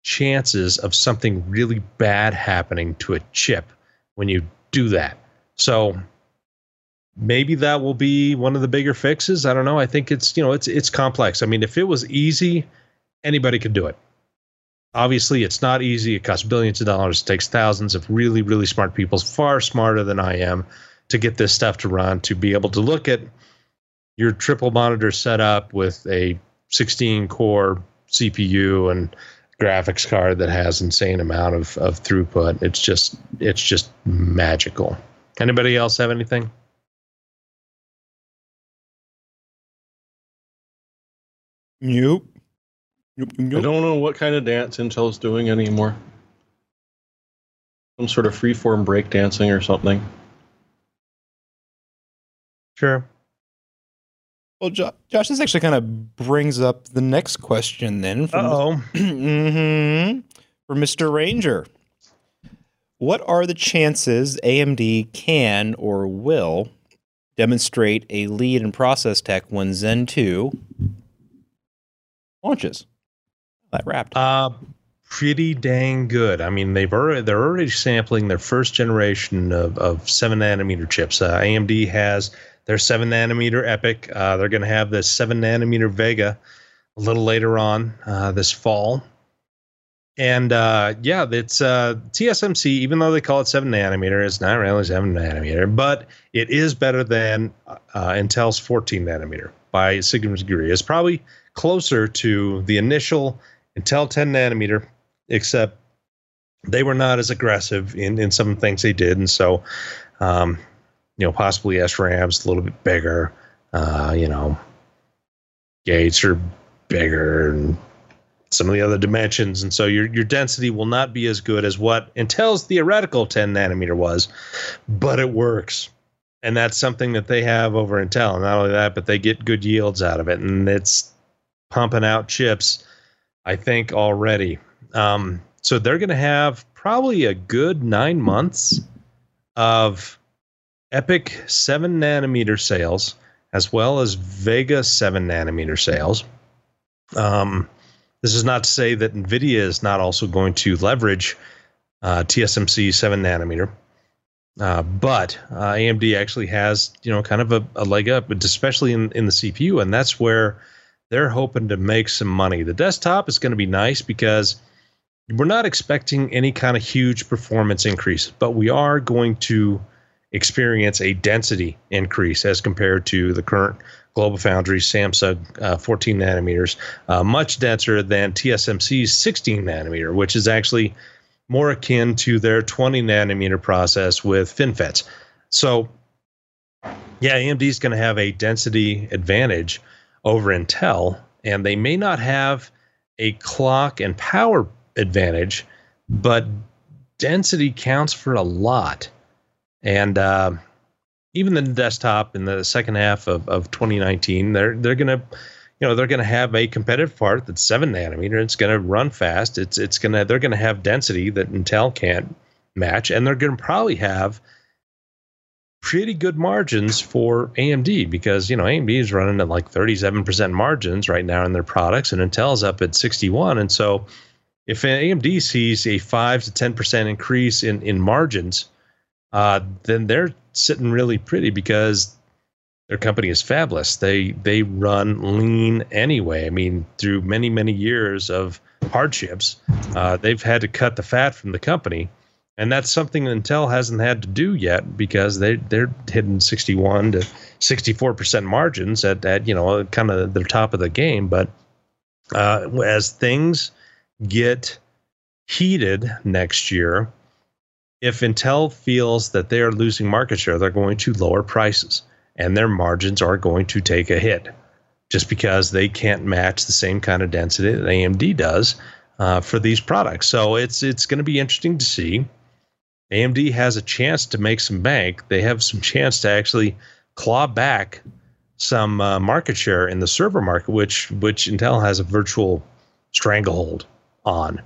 Speaker 1: chances of something really bad happening to a chip when you do that. So maybe that will be one of the bigger fixes. I don't know. I think it's you know it's it's complex. I mean, if it was easy, anybody could do it. Obviously, it's not easy. It costs billions of dollars. It takes thousands of really really smart people, far smarter than I am, to get this stuff to run. To be able to look at your triple monitor setup with a 16 core CPU and graphics card that has insane amount of, of throughput. It's just it's just magical. Anybody else have anything?
Speaker 4: Nope. Nope, nope,
Speaker 3: I don't know what kind of dance Intel's doing anymore. Some sort of freeform breakdancing or something.
Speaker 1: Sure.
Speaker 4: Well, jo- Josh, this actually kind of brings up the next question then. From
Speaker 1: oh.
Speaker 4: hmm For Mr. Ranger. What are the chances AMD can or will demonstrate a lead in process tech when Zen 2 launches? That wrapped.
Speaker 1: Uh, pretty dang good. I mean, they've already they're already sampling their first generation of, of seven nanometer chips. Uh, AMD has their seven nanometer EPYC. Uh, they're going to have the seven nanometer Vega a little later on uh, this fall. And uh, yeah, it's uh, TSMC. Even though they call it seven nanometer, it's not really seven nanometer, but it is better than uh, Intel's 14 nanometer by a significant degree. It's probably closer to the initial Intel 10 nanometer, except they were not as aggressive in, in some things they did. And so, um, you know, possibly SRAM's a little bit bigger. Uh, you know, gates are bigger and some of the other dimensions. And so your, your density will not be as good as what Intel's theoretical 10 nanometer was, but it works. And that's something that they have over Intel. Not only that, but they get good yields out of it. And it's pumping out chips I think already. Um, so they're going to have probably a good nine months of EPYC 7 nanometer sales, as well as Vega 7 nanometer sales. Um, this is not to say that NVIDIA is not also going to leverage uh, TSMC 7 nanometer. Uh, but uh, AMD actually has, you know, kind of a, a leg up, especially in, in the CPU, and that's where they're hoping to make some money. The desktop is going to be nice because we're not expecting any kind of huge performance increase, but we are going to experience a density increase as compared to the current Global Foundries Samsung uh, 14 nanometers, uh, much denser than TSMC's 16 nanometer, which is actually more akin to their 20 nanometer process with FinFETs. So, yeah, AMD is going to have a density advantage over Intel, and they may not have a clock and power advantage, but density counts for a lot. And uh, even the desktop in the second half of, of 2019, they're they're gonna, you know, they're gonna have a competitive part that's seven nanometer. It's gonna run fast. It's it's gonna they're gonna have density that Intel can't match, and they're gonna probably have pretty good margins for AMD because you know AMD is running at like 37% margins right now in their products, and Intel's up at 61. And so, if AMD sees a five to 10% increase in in margins, uh, then they're sitting really pretty because their company is fabulous. They they run lean anyway. I mean, through many many years of hardships, uh, they've had to cut the fat from the company and that's something Intel hasn't had to do yet because they they're hitting 61 to 64 percent margins at at you know kind of the top of the game. But uh, as things get heated next year, if Intel feels that they are losing market share, they're going to lower prices, and their margins are going to take a hit, just because they can't match the same kind of density that AMD does. Uh, for these products, so it's it's going to be interesting to see AMD has a chance to make some bank. They have some chance to actually claw back some uh, market share in the server market, which which Intel has a virtual stranglehold on.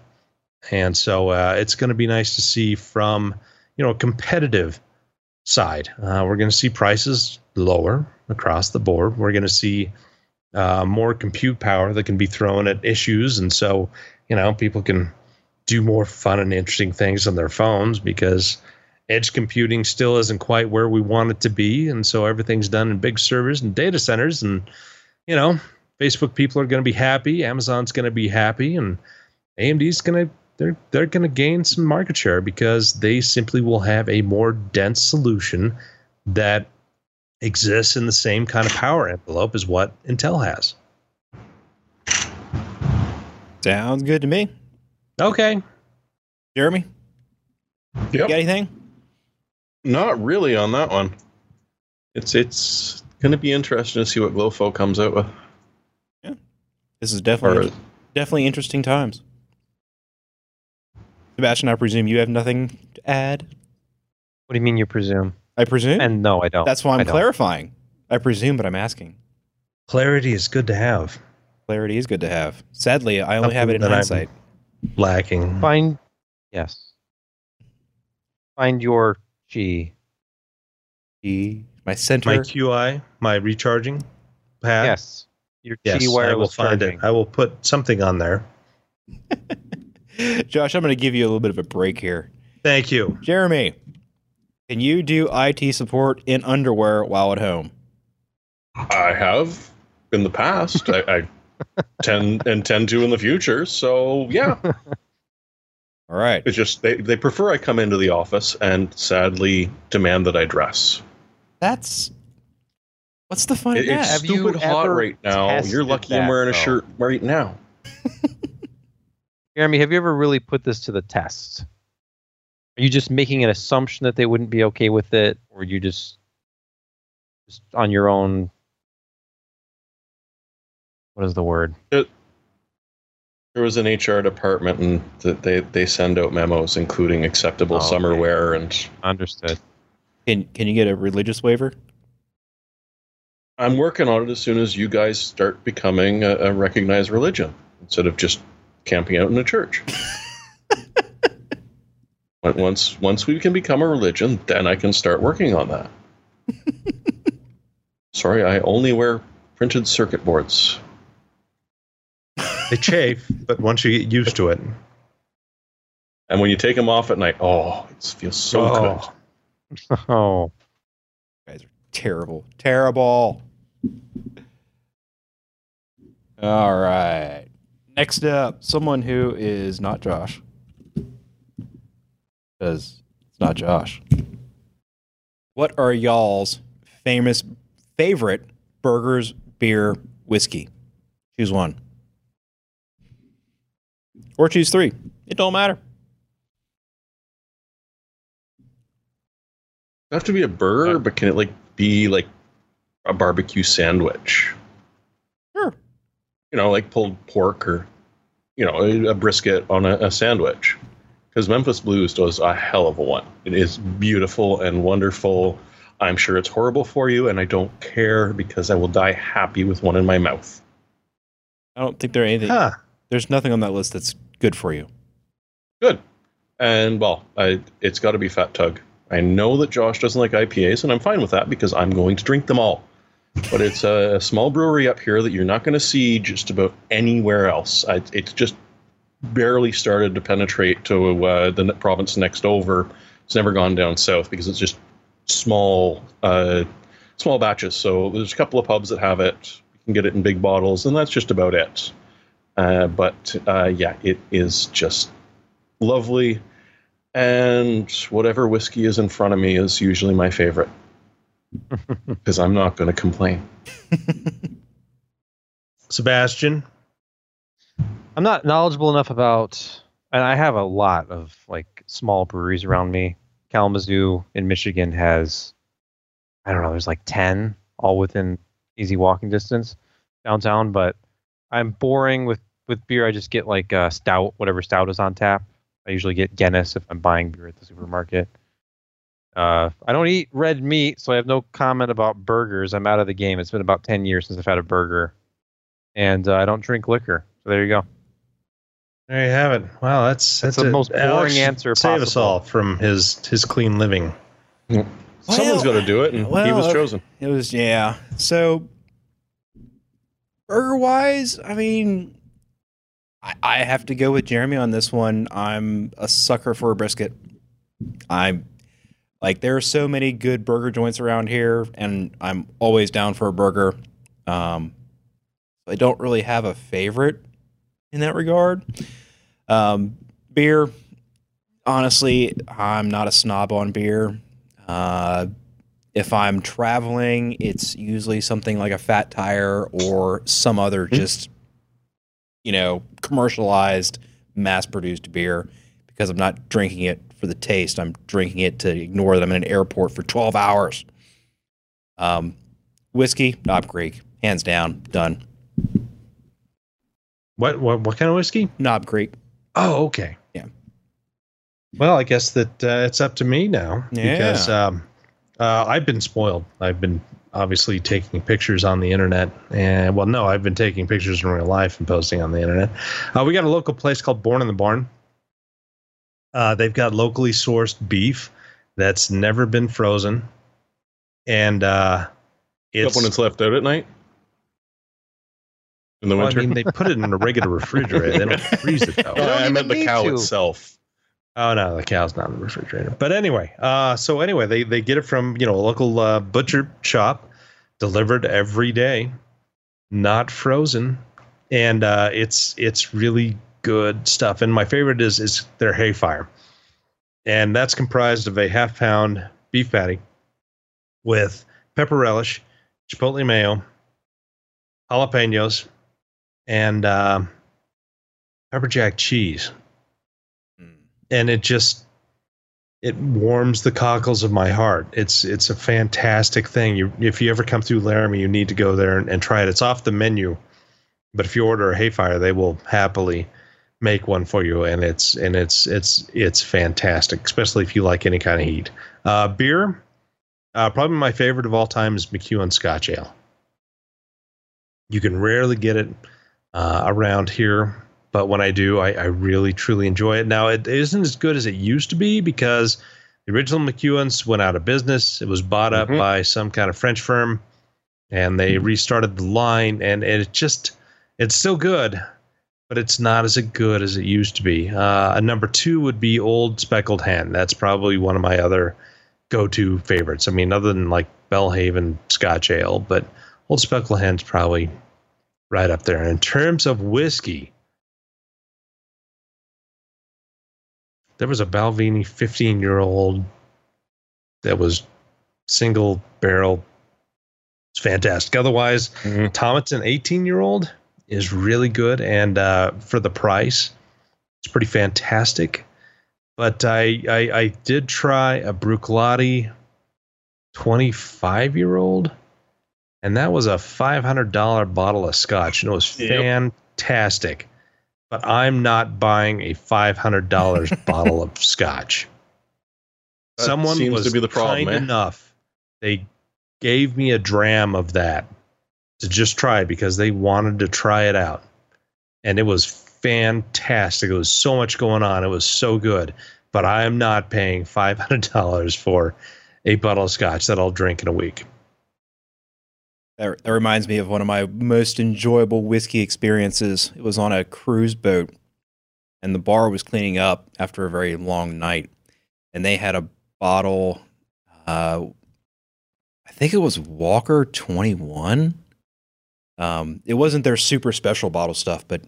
Speaker 1: And so uh, it's going to be nice to see from you know a competitive side. Uh, we're going to see prices lower across the board. We're going to see uh, more compute power that can be thrown at issues, and so you know people can do more fun and interesting things on their phones because edge computing still isn't quite where we want it to be. And so everything's done in big servers and data centers. And, you know, Facebook people are going to be happy. Amazon's going to be happy. And AMD's going to. They're, they're going to gain some market share because they simply will have a more dense solution that exists in the same kind of power envelope as what Intel has.
Speaker 4: Sounds good to me.
Speaker 1: Okay.
Speaker 4: Jeremy,
Speaker 3: Yep.
Speaker 4: you got anything?
Speaker 3: Not really on that one. It's it's going to be interesting to see what GloFo comes out with. Yeah.
Speaker 4: This is definitely
Speaker 3: Or-
Speaker 4: definitely interesting times. Sebastian, I presume you have nothing to add.
Speaker 2: What do you mean you presume?
Speaker 4: I presume.
Speaker 2: And no, I don't.
Speaker 4: That's why
Speaker 2: I
Speaker 4: I'm
Speaker 2: don't.
Speaker 4: clarifying. I presume, but I'm asking.
Speaker 1: Clarity is good to have.
Speaker 4: Clarity is good to have. Sadly, I only have it in
Speaker 1: Something that I'm-
Speaker 4: hindsight.
Speaker 1: Lacking.
Speaker 2: Find yes. Find your chi.
Speaker 4: The- My center.
Speaker 1: My QI, my recharging pad.
Speaker 2: Yes. Your
Speaker 1: Yes,
Speaker 2: chi
Speaker 1: I will find
Speaker 2: charging.
Speaker 1: it. I will put something on there.
Speaker 4: Josh, I'm going to give you a little bit of a break here.
Speaker 1: Thank you.
Speaker 4: Jeremy, can you do IT support in underwear while at home?
Speaker 3: I have in the past. I, I tend intend to in the future. So yeah,
Speaker 4: All right.
Speaker 3: it's just they, they prefer I come into the office and sadly demand that I dress.
Speaker 4: That's what's the fun
Speaker 3: It- it's
Speaker 4: that?
Speaker 2: Have you
Speaker 3: stupid hot right now. You're
Speaker 2: tested
Speaker 3: lucky I'm
Speaker 2: that,
Speaker 3: wearing a
Speaker 2: though?
Speaker 3: shirt right now.
Speaker 2: Jeremy, have you ever really put this to the test? Are you just making an assumption that they wouldn't be okay with it, or you just just on your own? What is the word?
Speaker 3: There was an HR department and that they, they send out memos including acceptable
Speaker 2: Oh,
Speaker 3: summer
Speaker 2: okay.
Speaker 3: wear and
Speaker 2: Understood.
Speaker 4: Can can you get a religious waiver?
Speaker 3: I'm working on it as soon as you guys start becoming a, a recognized religion instead of just camping out in a church. But once once we can become a religion, then I can start working on that. Sorry, I only wear printed circuit boards.
Speaker 1: They chafe, but once you get used to it,
Speaker 3: And when you take them off at night, oh, it feels so
Speaker 1: Oh.
Speaker 3: good.
Speaker 2: Oh,
Speaker 4: You guys are terrible. Terrible. All right. Next up, someone who is not Josh. Because it's not Josh. What are y'all's famous favorite burgers, beer, whiskey? Choose one. Or choose three. It don't matter.
Speaker 3: Does it have to be a burger, but can it like be like a barbecue sandwich?
Speaker 4: Sure.
Speaker 3: You know, like pulled pork or you know a, a brisket on a, a sandwich. Because Memphis Blues does a hell of a one. It is beautiful and wonderful. I'm sure it's horrible for you, and I don't care because I will die happy with one in my mouth.
Speaker 4: I don't think there anything.
Speaker 1: huh?
Speaker 4: There's nothing on that list that's good for you.
Speaker 3: Good. And well, I, it's got to be Fat Tug. I know that Josh doesn't like IPAs, and I'm fine with that because I'm going to drink them all. But it's a small brewery up here that you're not going to see just about anywhere else. I, it's just barely started to penetrate to uh, the province next over. It's never gone down south because it's just small, uh, small batches. So there's a couple of pubs that have it. You can get it in big bottles, and that's just about it. Uh, but uh, yeah, it is just lovely. And whatever whiskey is in front of me is usually my favorite because I'm not going to complain.
Speaker 1: Sebastian,
Speaker 2: I'm not knowledgeable enough about, and I have a lot of like small breweries around me. Kalamazoo in Michigan has, I don't know, there's like ten, all within easy walking distance downtown. But I'm boring with with beer. I just get like uh, stout, whatever stout is on tap. I usually get Guinness if I'm buying beer at the supermarket. Uh, I don't eat red meat, so I have no comment about burgers. I'm out of the game. It's been about ten years since I've had a burger, and uh, I don't drink liquor. So there you go.
Speaker 1: there you have it. Wow, that's that's
Speaker 2: the
Speaker 1: a-
Speaker 2: most boring
Speaker 1: Alex should
Speaker 2: answer
Speaker 1: Save us all from his his clean living.
Speaker 3: Someone's got to do it, and he was chosen.
Speaker 4: It was yeah. So burger wise, I mean, I, I have to go with Jeremy on this one. I'm a sucker for a brisket. I'm like there are so many good burger joints around here, and I'm always down for a burger. Um, I don't really have a favorite in that regard. Um, beer, honestly, I'm not a snob on beer. Uh, if I'm traveling, it's usually something like a fat tire or some other just, you know, commercialized, mass produced beer because I'm not drinking it for the taste. I'm drinking it to ignore that I'm in an airport for 12 hours. Um, whiskey, Knob Creek, hands down, done.
Speaker 1: What what what kind of whiskey?
Speaker 4: Knob Creek.
Speaker 1: Oh, okay.
Speaker 4: Yeah.
Speaker 1: Well, I guess that uh, it's up to me now
Speaker 4: Yeah.
Speaker 1: because um, uh, I've been spoiled. I've been obviously taking pictures on the internet, and well, no, I've been taking pictures in real life and posting on the internet. Uh, we got a local place called Born in the Barn. Uh, they've got locally sourced beef that's never been frozen, and uh,
Speaker 3: Except
Speaker 1: it's
Speaker 3: when it's left out at night. In the
Speaker 1: well, I
Speaker 3: winter.
Speaker 1: mean, they put it in a regular refrigerator. They don't freeze it though.
Speaker 3: No, I meant the cow
Speaker 2: to.
Speaker 3: itself.
Speaker 1: Oh no, the cow's not in the refrigerator. But anyway, uh, so anyway, they they get it from you know a local uh, butcher shop, delivered every day, not frozen, and uh, it's it's really good stuff. And my favorite is is their hayfire, and that's comprised of a half pound beef patty with pepper relish, chipotle mayo, jalapenos, and uh, pepper jack cheese and it just it warms the cockles of my heart. It's it's a fantastic thing. You if you ever come through Laramie, you need to go there and, and try it. It's off the menu, but if you order a hayfire, they will happily make one for you, and it's and it's it's it's fantastic, especially if you like any kind of heat. Uh, beer, uh, probably my favorite of all time is McEwan Scotch Ale. You can rarely get it uh, around here, but when I do, I, I really truly enjoy it. Now it isn't as good as it used to be because the original McEwan's went out of business. It was bought up
Speaker 3: Mhm.
Speaker 1: by some kind of French firm, and they restarted the line. And, and it just it's still good, but it's not as good as it used to be. Uh, a number two would be Old Speckled Hen. That's probably one of my other go-to favorites. I mean, other than like Belhaven Scotch Ale, but Old Speckled Hen's probably right up there. In terms of whiskey, there was a Balvenie 15 year old that was single barrel. It's fantastic. Otherwise,
Speaker 3: Mhm.
Speaker 1: Tomatin 18 year old is really good. And uh, for the price, it's pretty fantastic. But I, I, I did try a Bruichladdich 25 year old, and that was a $500 bottle of scotch. And it was
Speaker 3: Yep.
Speaker 1: fantastic but I'm not buying a five hundred dollars bottle of scotch.
Speaker 3: That
Speaker 1: Someone
Speaker 3: seems
Speaker 1: was
Speaker 3: to be the problem,
Speaker 1: kind
Speaker 3: eh?
Speaker 1: enough. They gave me a dram of that to just try because they wanted to try it out, and it was fantastic. It was so much going on. It was so good, but I am not paying five hundred dollars for a bottle of scotch that I'll drink in a week.
Speaker 4: That, that reminds me of one of my most enjoyable whiskey experiences. It was on a cruise boat, and the bar was cleaning up after a very long night, and they had a bottle. Uh, I think it was Walker Twenty One. Um, it wasn't their super special bottle stuff, but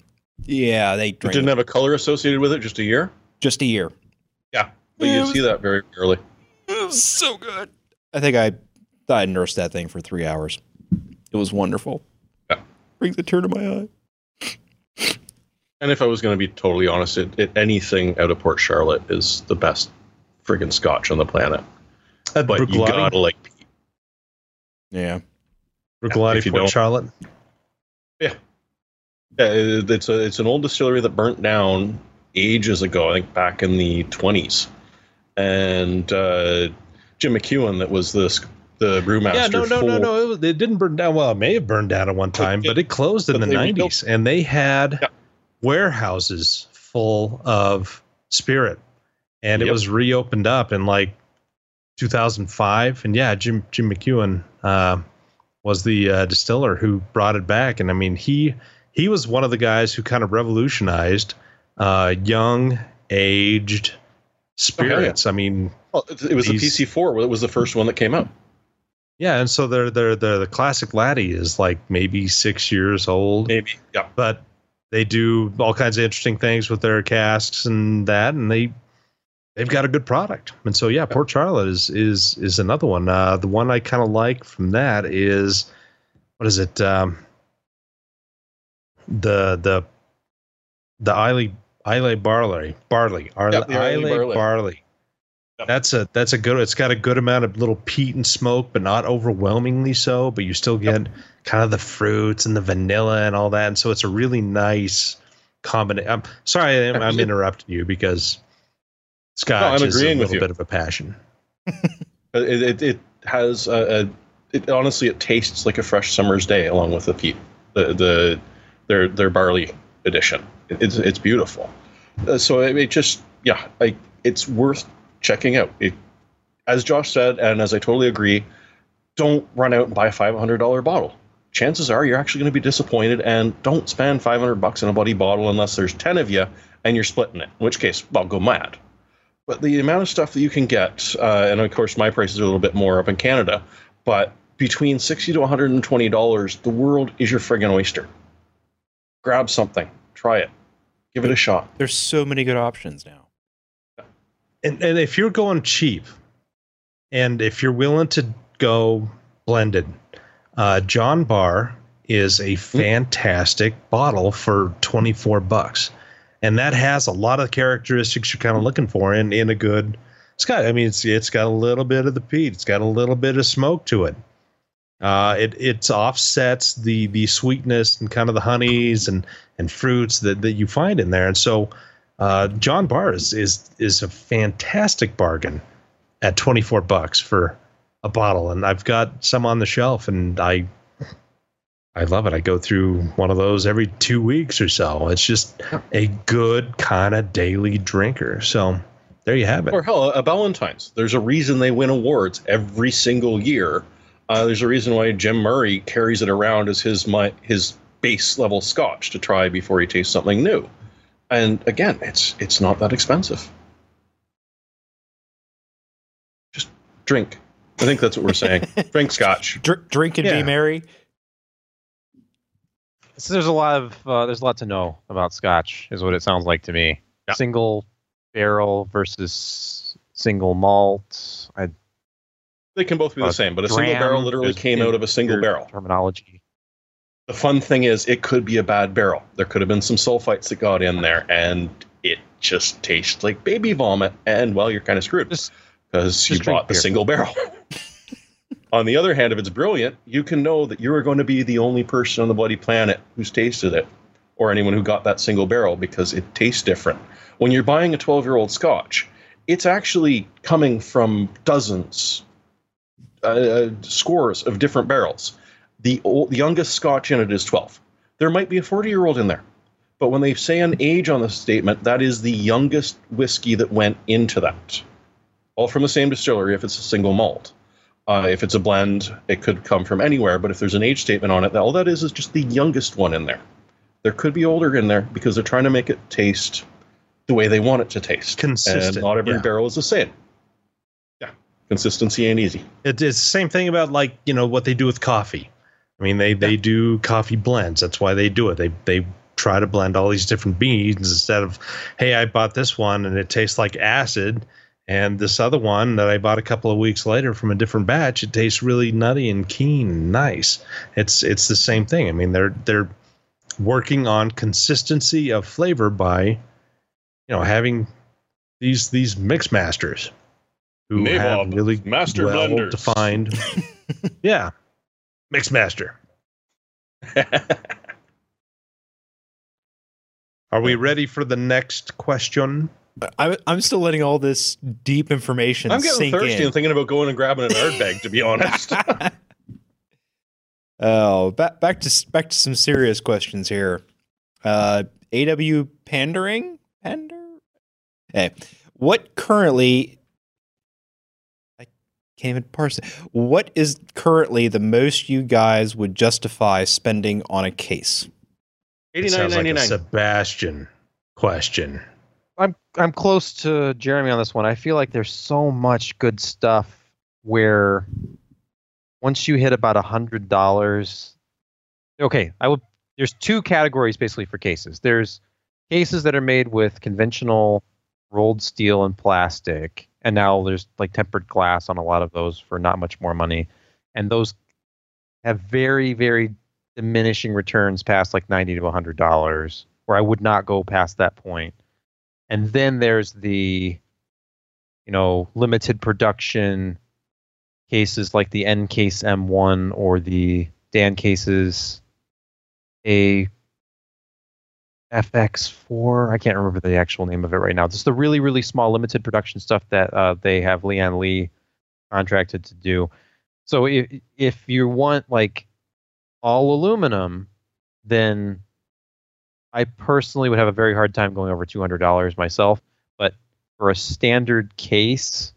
Speaker 4: yeah, they
Speaker 3: It didn't have a color associated with it, just a year.
Speaker 4: just a year.
Speaker 3: But
Speaker 4: Yeah, it
Speaker 3: you
Speaker 4: was-
Speaker 3: see that very rarely.
Speaker 4: It was so good. I think I I nursed that thing for three hours. It was wonderful.
Speaker 3: Yeah.
Speaker 4: Brings a tear to my eye.
Speaker 3: And if I was going to be totally honest, it, it, anything out of Port Charlotte is the best friggin' scotch on the planet.
Speaker 1: At
Speaker 3: But you
Speaker 1: Bruichladdich,
Speaker 3: gotta like,
Speaker 4: Yeah.
Speaker 1: Bruichladdich,
Speaker 3: if you
Speaker 1: Port
Speaker 3: don't-
Speaker 1: Charlotte.
Speaker 3: yeah, it- it's a it's an old distillery that burnt down ages ago. I think back in the twenties, and uh, Jim McEwan, that was the sc- the brewmaster.
Speaker 1: Yeah, no, no,
Speaker 3: for,
Speaker 1: no, no. It, was, it didn't burn down. Well, it may have burned down at one time,
Speaker 3: it-
Speaker 1: but it closed in the '90s, and they had
Speaker 3: Yeah.
Speaker 1: warehouses full of spirit, and it was reopened up in like 2005. And yeah, Jim Jim McEwan uh, was the uh, distiller who brought it back, and I mean he he was one of the guys who kind of revolutionized uh, young, aged spirits. I mean,
Speaker 3: Well, it, it was the PC4. It was the first one that came out.
Speaker 1: Yeah, and so they're they're, they're the classic laddie is like maybe six years old,
Speaker 3: Maybe. Yeah.
Speaker 1: but they do all kinds of interesting things with their casks and that, and they they've got a good product. And so yeah, Port Charlotte is is is another one. Uh, the one I kind of like from that is what is it? Um, the the the Islay Islay barley barley
Speaker 3: Yep, Islay
Speaker 1: Islay
Speaker 3: barley.
Speaker 1: barley.
Speaker 3: Yep.
Speaker 1: That's a that's a good. It's got a good amount of little peat and smoke, but not overwhelmingly so. But you still get kind of the fruits and the vanilla and all that, and so it's a really nice combination. I'm sorry, I'm, I'm interrupting you because Scotch
Speaker 3: I'm
Speaker 1: is a little bit of a passion.
Speaker 3: It, it, it has a, a it honestly it tastes like a fresh summer's day along with the peat the the their their barley edition It- it's it's beautiful uh, so it, it just yeah like it's worth checking out it as Josh said and as I totally agree don't run out and buy a $500 bottle chances are you're actually going to be disappointed and don't spend 500 bucks on a bloody bottle unless there's 10 of you and you're splitting it in which case well go mad but the amount of stuff that you can get, uh, and of course my prices are a little bit more up in Canada, but between sixty to one hundred and twenty dollars, the world is your friggin' oyster. Grab something, try it, give it a shot.
Speaker 4: There's so many good options now.
Speaker 1: And and if you're going cheap, and if you're willing to go blended, uh, John Barr is a fantastic bottle for 24 bucks. And that has a lot of characteristics you're kind of looking for in, in a good got I mean it's it's got a little bit of the peat, it's got a little bit of smoke to it. Uh, it it offsets the the sweetness and kind of the honeys and and fruits that, that you find in there. And so uh, John Barr is, is is a fantastic bargain at 24 bucks for a bottle and I've got some on the shelf and I I love it. I go through one of those every 2 weeks or so. It's just a good kind of daily drinker. So there you have it.
Speaker 3: Or hell, a Ballantine's. There's a reason they win awards every single year. Uh, there's a reason why Jim Murray carries it around as his my, his base level scotch to try before he tastes something new. And again, it's it's not that expensive. Just drink. I think that's what we're saying. drink scotch.
Speaker 4: Dr- drink and
Speaker 1: Yeah.
Speaker 4: be merry.
Speaker 2: So there's a lot of uh, there's a lot to know about Scotch, is what it sounds like to me.
Speaker 3: Yeah.
Speaker 2: Single barrel versus single malt. I
Speaker 3: They can both be the same, but a single barrel literally came out of a single barrel.
Speaker 2: terminology.
Speaker 3: The fun thing is, it could be a bad barrel. There could have been some sulfites that got in there, and it just tastes like baby vomit. And well, you're kind of screwed because you bought the
Speaker 2: beer.
Speaker 3: single barrel. on the other hand, if it's brilliant, you can know that you are going to be the only person on the bloody planet who's tasted it, or anyone who got that single barrel because it tastes different. When you're buying a 12 year old Scotch, it's actually coming from dozens, uh, scores of different barrels. The, old, the youngest Scotch in it is 12. There might be a 40 year old in there. But when they say an age on the statement, that is the youngest whiskey that went into that. All from the same distillery if it's a single malt. Uh, if it's a blend, it could come from anywhere. But if there's an age statement on it, all that is is just the youngest one in there. There could be older in there because they're trying to make it taste the way they want it to taste.
Speaker 1: Consistent,
Speaker 3: And not every
Speaker 1: yeah.
Speaker 3: barrel is the same. Yeah. Consistency ain't easy.
Speaker 1: It, it's the same thing about like you know what they do with coffee. I mean, they they do coffee blends. That's why they do it. They they try to blend all these different beans instead of, hey, I bought this one and it tastes like acid, and this other one that I bought a couple of weeks later from a different batch, it tastes really nutty and keen, and nice. It's it's the same thing. I mean, they're they're working on consistency of flavor by, you know, having these these mix masters who have
Speaker 3: Nabob,
Speaker 1: really
Speaker 3: master
Speaker 1: well
Speaker 3: blenders.
Speaker 1: defined. yeah, mix master. Are we ready for the next question?
Speaker 4: I, I'm still letting all this deep information
Speaker 3: I'm getting
Speaker 4: sink
Speaker 3: thirsty
Speaker 4: in.
Speaker 3: and thinking about going and grabbing an Ardbeg, to be honest.
Speaker 4: Oh, back back to back to some serious questions here. Uh, AW pandering, pander. Hey, what currently? I can't even parse it. What is currently the most you guys would justify spending on a case?
Speaker 3: Eighty nine
Speaker 1: ninety nine.
Speaker 3: Eighty nine like
Speaker 1: a
Speaker 3: nine.
Speaker 1: Sebastian question.
Speaker 2: I'm I'm close to Jeremy on this one. I feel like there's so much good stuff where once you hit about a hundred dollars, okay, I would. There's two categories basically for cases. There's cases that are made with conventional rolled steel and plastic, and now there's like tempered glass on a lot of those for not much more money, and those have very very diminishing returns past like ninety to hundred dollars, where I would not go past that point. And then there's the you know limited production cases like the NCASE M1 or the Dan cases. A FX4 I can't remember the actual name of it right now just the really really small limited production stuff that uh, they have Lian Li contracted to do so if if you want like all aluminum then I personally would have a very hard time going over two hundred dollars myself. But for a standard case,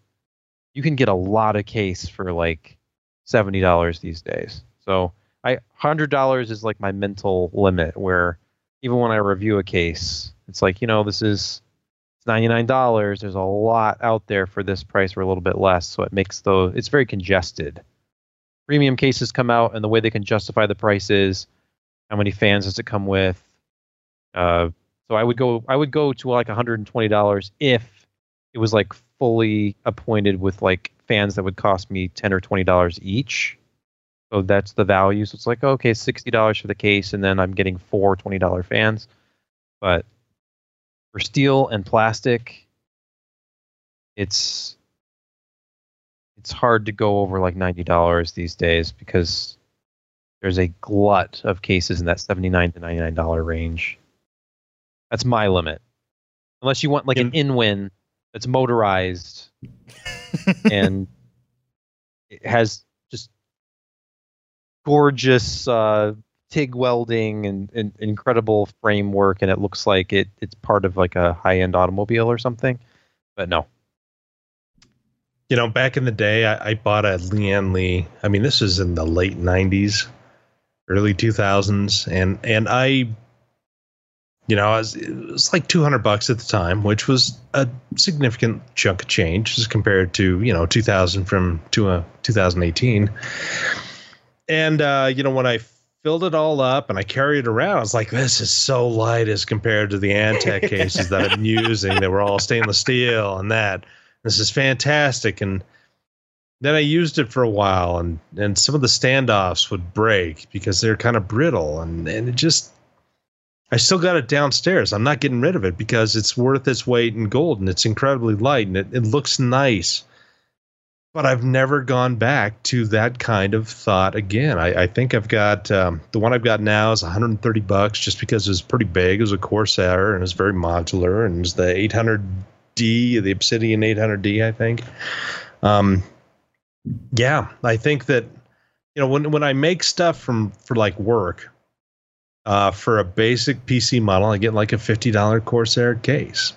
Speaker 2: you can get a lot of case for like seventy dollars these days. So I hundred dollars is like my mental limit. Where even when I review a case, it's like you know this is ninety nine dollars. There's a lot out there for this price or a little bit less. So it makes the it's very congested. Premium cases come out, and the way they can justify the price is how many fans does it come with uh, so I would go I would go to like $120 if it was like fully appointed with like fans that would cost me 10 or $20 each. So that's the value. So it's like okay, $60 for the case and then I'm getting four $20 fans. But for steel and plastic it's it's hard to go over like $90 these days because there's a glut of cases in that 79 to $99 range. That's my limit. Unless you want like an InWin that's motorized and it has gorgeous uh, TIG welding and, and incredible framework, and it looks like it it's part of like a high-end automobile or something. But no,
Speaker 1: You know, back in the day, I, I bought a Lian Li. I mean, this is in the late '90s, early 2000s, and and I, you know, I was, it was like 200 bucks at the time, which was a significant chunk of change as compared to you know 2000 from to uh, 2018. And uh, you know, when I filled it all up and I carried it around, I was like, this is so light as compared to the Antec cases that I've been using. They were all stainless steel and that. This is fantastic. And then I used it for a while and, and some of the standoffs would break because they're kind of brittle and, and it just I still got it downstairs. I'm not getting rid of it because it's worth its weight in gold and it's incredibly light and it, it looks nice but I've never gone back to that kind of thought again. I, I think I've got um, the one I've got now is 130 bucks just because it's pretty big. It was a Corsair and it's very modular and it's the 800D, the Obsidian 800D, I think. Um, yeah, I think that you know when when I make stuff from for like work, uh, for a basic PC model, I get like a fifty dollar Corsair case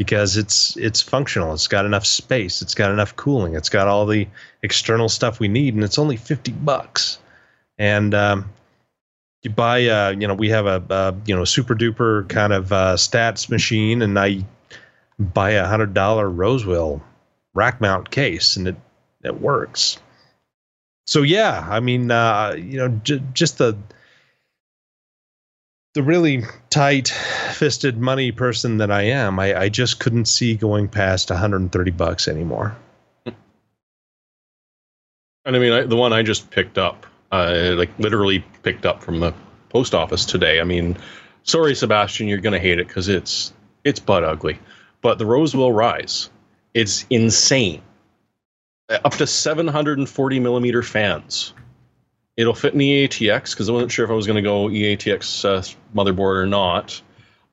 Speaker 1: because it's it's functional. It's got enough space. It's got enough cooling. It's got all the external stuff we need, and it's only fifty bucks. And um, you buy, uh, you know, we have a, a you know super duper kind of uh, stats machine, and I buy a hundred dollar Rosewill rack mount case, and it it works. So yeah, I mean, uh, you know, j- just the the really tight fisted money person that I am, I, I just couldn't see going past 130 bucks anymore.
Speaker 3: And I mean, I, the one I just picked up, uh, like literally picked up from the post office today. I mean, sorry, Sebastian, you're gonna hate it because it's it's butt ugly. But the Rosewill RISE, it's insane. Uh, Up to 740 millimeter fans. It'll fit in the EATX because I wasn't sure if I was going to go EATX uh, motherboard or not.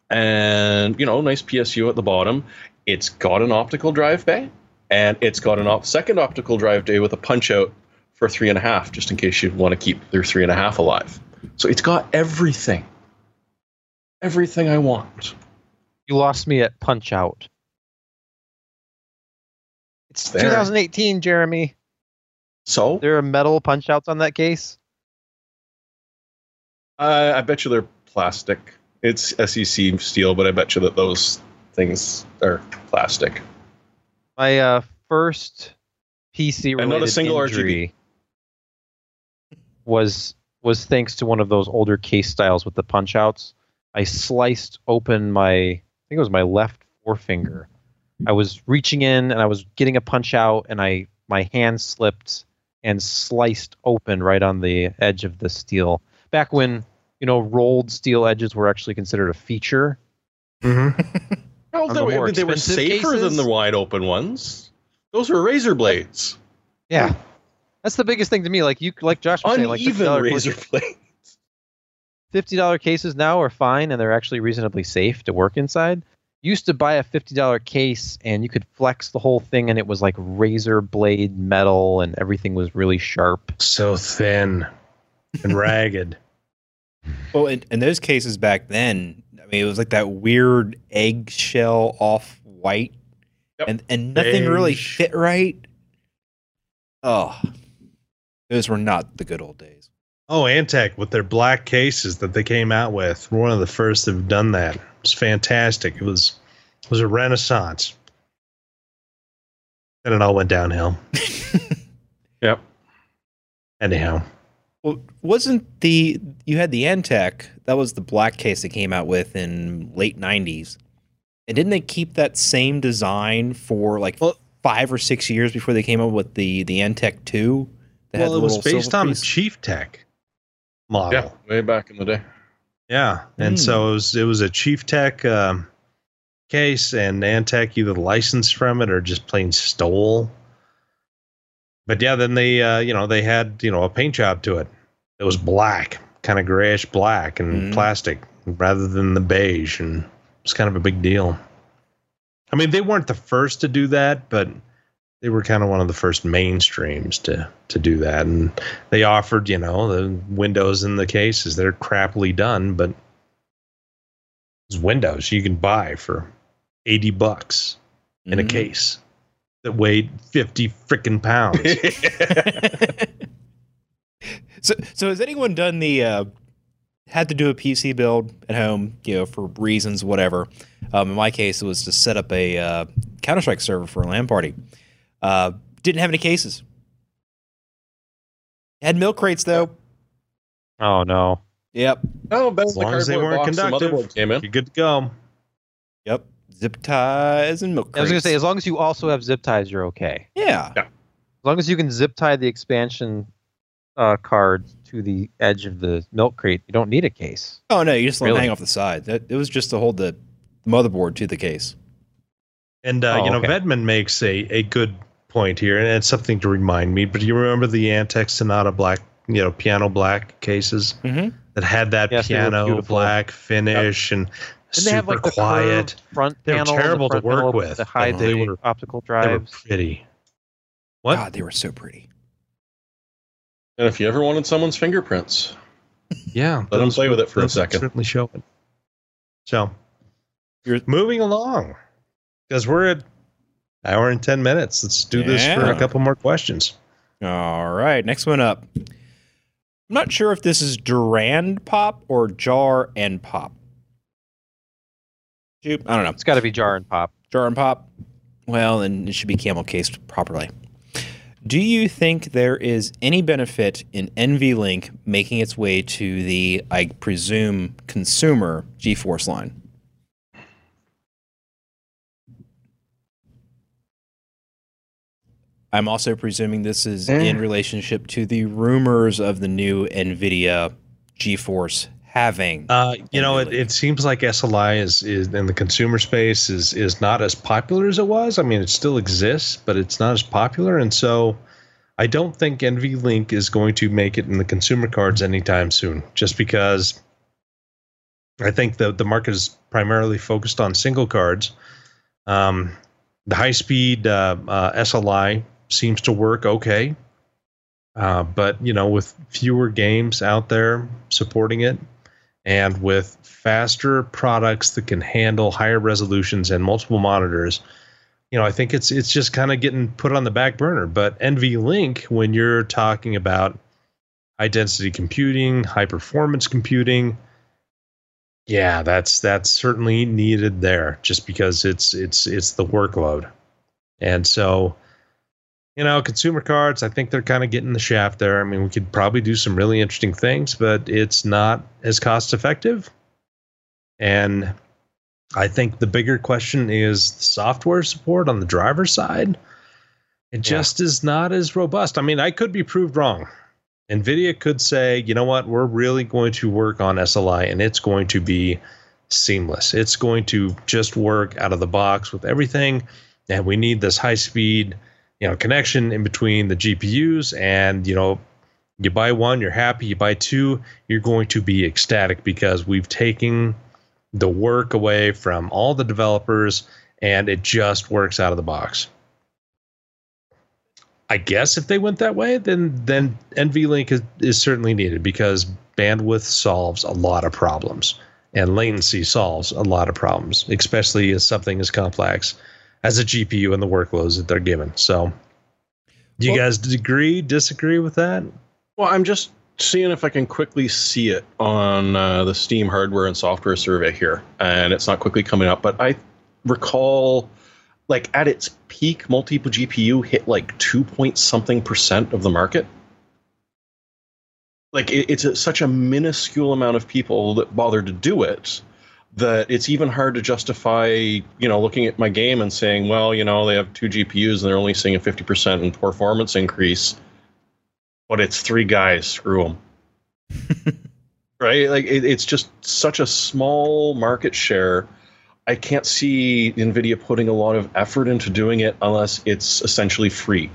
Speaker 3: And you know, nice PSU at the bottom. It's got an optical drive bay, and it's got an op- second optical drive bay with a punch out for three and a half, just in case you want to keep their three and a half alive. So it's got everything, everything I want.
Speaker 2: you lost me at Punch Out. It's
Speaker 3: There.
Speaker 2: 2018, Jeremy.
Speaker 3: So
Speaker 2: There are metal punch outs on that case.
Speaker 3: uh, I bet you they're plastic. It's SEC steel, but I bet you that those things are plastic.
Speaker 2: My uh, first PC
Speaker 3: And not a
Speaker 2: related
Speaker 3: single
Speaker 2: injury was was thanks to one of those older case styles with the punch outs. I sliced open my I think it was my left forefinger. I was reaching in and I was getting a punch out and I my hand slipped and sliced open right on the edge of the steel. Back when, you know, rolled steel edges were actually considered a feature.
Speaker 1: Mm-hmm.
Speaker 3: Well,
Speaker 2: On
Speaker 3: they,
Speaker 2: the
Speaker 3: were-
Speaker 2: more
Speaker 3: they were
Speaker 2: expensive
Speaker 3: safer than the wide open ones. Those were razor blades.
Speaker 2: Yeah. That's the biggest thing to me. Like you like Josh was saying, like
Speaker 3: Uneven
Speaker 2: $50
Speaker 3: razor blades.
Speaker 2: fifty dollar cases now are fine and they're actually reasonably safe to work inside. Used to buy a fifty dollar case and you could flex the whole thing and it was like razor blade metal and everything was really sharp.
Speaker 1: So thin and ragged.
Speaker 4: Well, in, in those cases back then, I mean, it was like that weird eggshell off white,
Speaker 3: Yep.
Speaker 4: and and nothing really
Speaker 1: Beige.
Speaker 4: fit right. Oh, those were not the good old days.
Speaker 1: Oh, Antec with their black cases that they came out with, were one of the first to have done that. It was fantastic. It was it was a renaissance. And it all went downhill.
Speaker 3: Yep.
Speaker 1: Anyhow.
Speaker 4: Well, wasn't the you had the Antec? That was the black case they came out with in late '90s, and didn't they keep that same design for like
Speaker 1: Well-
Speaker 4: five or six years before they came up with the the Antec Two? that had
Speaker 1: Well,
Speaker 4: the
Speaker 1: it was
Speaker 4: little
Speaker 1: based on
Speaker 4: piece?
Speaker 1: Chieftec model.
Speaker 3: Yeah, way back in the day.
Speaker 1: Yeah, and
Speaker 4: Hmm.
Speaker 1: so it was it was a Chieftec um, case, and Antec either licensed from it or just plain stole. But yeah, then they uh, you know they had you know a paint job to it. It was black, kind of grayish black and
Speaker 4: Hmm.
Speaker 1: plastic, rather than the beige, and it was kind of a big deal. I mean, they weren't the first to do that, but they were kind of one of the first mainstreams to to do that, and they offered you know the windows in the cases. They're crappily done, but it's windows you can buy for eighty bucks in a
Speaker 4: Mhm.
Speaker 1: case that weighed fifty freaking pounds.
Speaker 4: So, so has anyone done the uh, had to do a PC build at home, you know, for reasons whatever? Um, in my case, it was to set up a uh, Counter Strike server for a LAN party. Uh, didn't have any cases. Had milk crates though.
Speaker 2: Oh no.
Speaker 4: Yep,
Speaker 3: Oh, better
Speaker 1: As
Speaker 3: the
Speaker 1: long as they weren't
Speaker 3: box
Speaker 1: conductive.
Speaker 3: motherboard came in.
Speaker 1: You're good to go.
Speaker 4: yep. Zip ties and milk Crates.
Speaker 2: I was gonna say as long as you also have zip ties, you're okay.
Speaker 4: yeah.
Speaker 3: Yeah.
Speaker 2: As long as you can zip tie the expansion uh, card to the edge of the milk crate, you don't need a case.
Speaker 4: Oh no, you just let them
Speaker 2: Really?
Speaker 4: hang off the side. That it was just to hold the motherboard to the case.
Speaker 1: And uh,
Speaker 2: Oh,
Speaker 1: you know,
Speaker 2: okay.
Speaker 1: Vedman makes a, a good point here, and it's something to remind me. But do you remember the Antec Sonata black, you know, piano black cases
Speaker 4: Mm-hmm.
Speaker 1: that had that
Speaker 2: Yes,
Speaker 1: piano black finish and
Speaker 2: Didn't
Speaker 1: super
Speaker 2: they have like the
Speaker 1: quiet.
Speaker 2: curved front
Speaker 1: They were
Speaker 2: panel? and the
Speaker 1: terrible to work with,
Speaker 2: The high
Speaker 1: but they were-
Speaker 2: optical drives.
Speaker 1: They were
Speaker 2: drives.
Speaker 1: pretty. What?
Speaker 4: God, they were so pretty.
Speaker 3: And if you ever wanted someone's fingerprints,
Speaker 1: Yeah,
Speaker 3: let
Speaker 1: those
Speaker 3: play with it for a
Speaker 1: those would
Speaker 3: second.
Speaker 1: Certainly show it. So,
Speaker 4: You're-
Speaker 1: moving along because we're at hour and ten minutes. Let's do this for a couple more questions.
Speaker 4: All right, next one up. I'm not sure if this is Durand pop or jar and pop. Shoot, I don't know.
Speaker 2: It's got to be jar and pop.
Speaker 4: Jar and pop. Well, then it should be camel cased properly. Do you think there is any benefit in NVLink making its way to the, I presume, consumer GeForce line? I'm also presuming this is
Speaker 3: Eh.
Speaker 4: in relationship to the rumors of the new NVIDIA GeForce having.
Speaker 1: Uh, you know, it, it seems like SLI is is in the consumer space is is not as popular as it was. I mean, it still exists, but it's not as popular, and so I don't think NVLink is going to make it in the consumer cards anytime soon. Just because I think the the market is primarily focused on single cards. Um, the high speed uh, uh, SLI seems to work okay. Uh, but you know, with fewer games out there supporting it, and with faster products that can handle higher resolutions and multiple monitors, you know, I think it's it's just kind of getting put on the back burner. But NVLink, when you're talking about high density computing, high performance computing, Yeah, that's that's certainly needed there, just because it's it's it's the workload, and so you know, consumer cards. I think they're kind of getting the shaft there. I mean, we could probably do some really interesting things, but it's not as cost effective, and I think the bigger question is the software support on the driver side. It just is not as robust. I mean, I could be proved wrong. NVIDIA could say, you know what, we're really going to work on SLI and it's going to be seamless. It's going to just work out of the box with everything. And we need this high speed, you know, connection in between the GPUs. And, you know, you buy one, you're happy. You buy two, you're going to be ecstatic because we've taken the work away from all the developers and it just works out of the box. I guess if they went that way, then then NVLink is, is certainly needed because bandwidth solves a lot of problems and latency solves a lot of problems, especially as something as complex as a GPU and the workloads that they're given. So, do you
Speaker 3: Well-
Speaker 1: guys agree, disagree with that?
Speaker 3: Well, I'm just seeing if I can quickly see it on uh, the Steam hardware and software survey here, and it's not quickly coming up. But I recall, like at its peak, multiple GPU hit like two point something percent of the market. Like it, it's a, such a minuscule amount of people that bother to do it that it's even hard to justify, you know, looking at my game and saying, well, you know, they have two GPUs and they're only seeing a 50% in performance increase but it's three guys. Screw them. right? Like it, it's just such a small market share. I can't see Nvidia putting a lot of effort into doing it unless it's essentially free.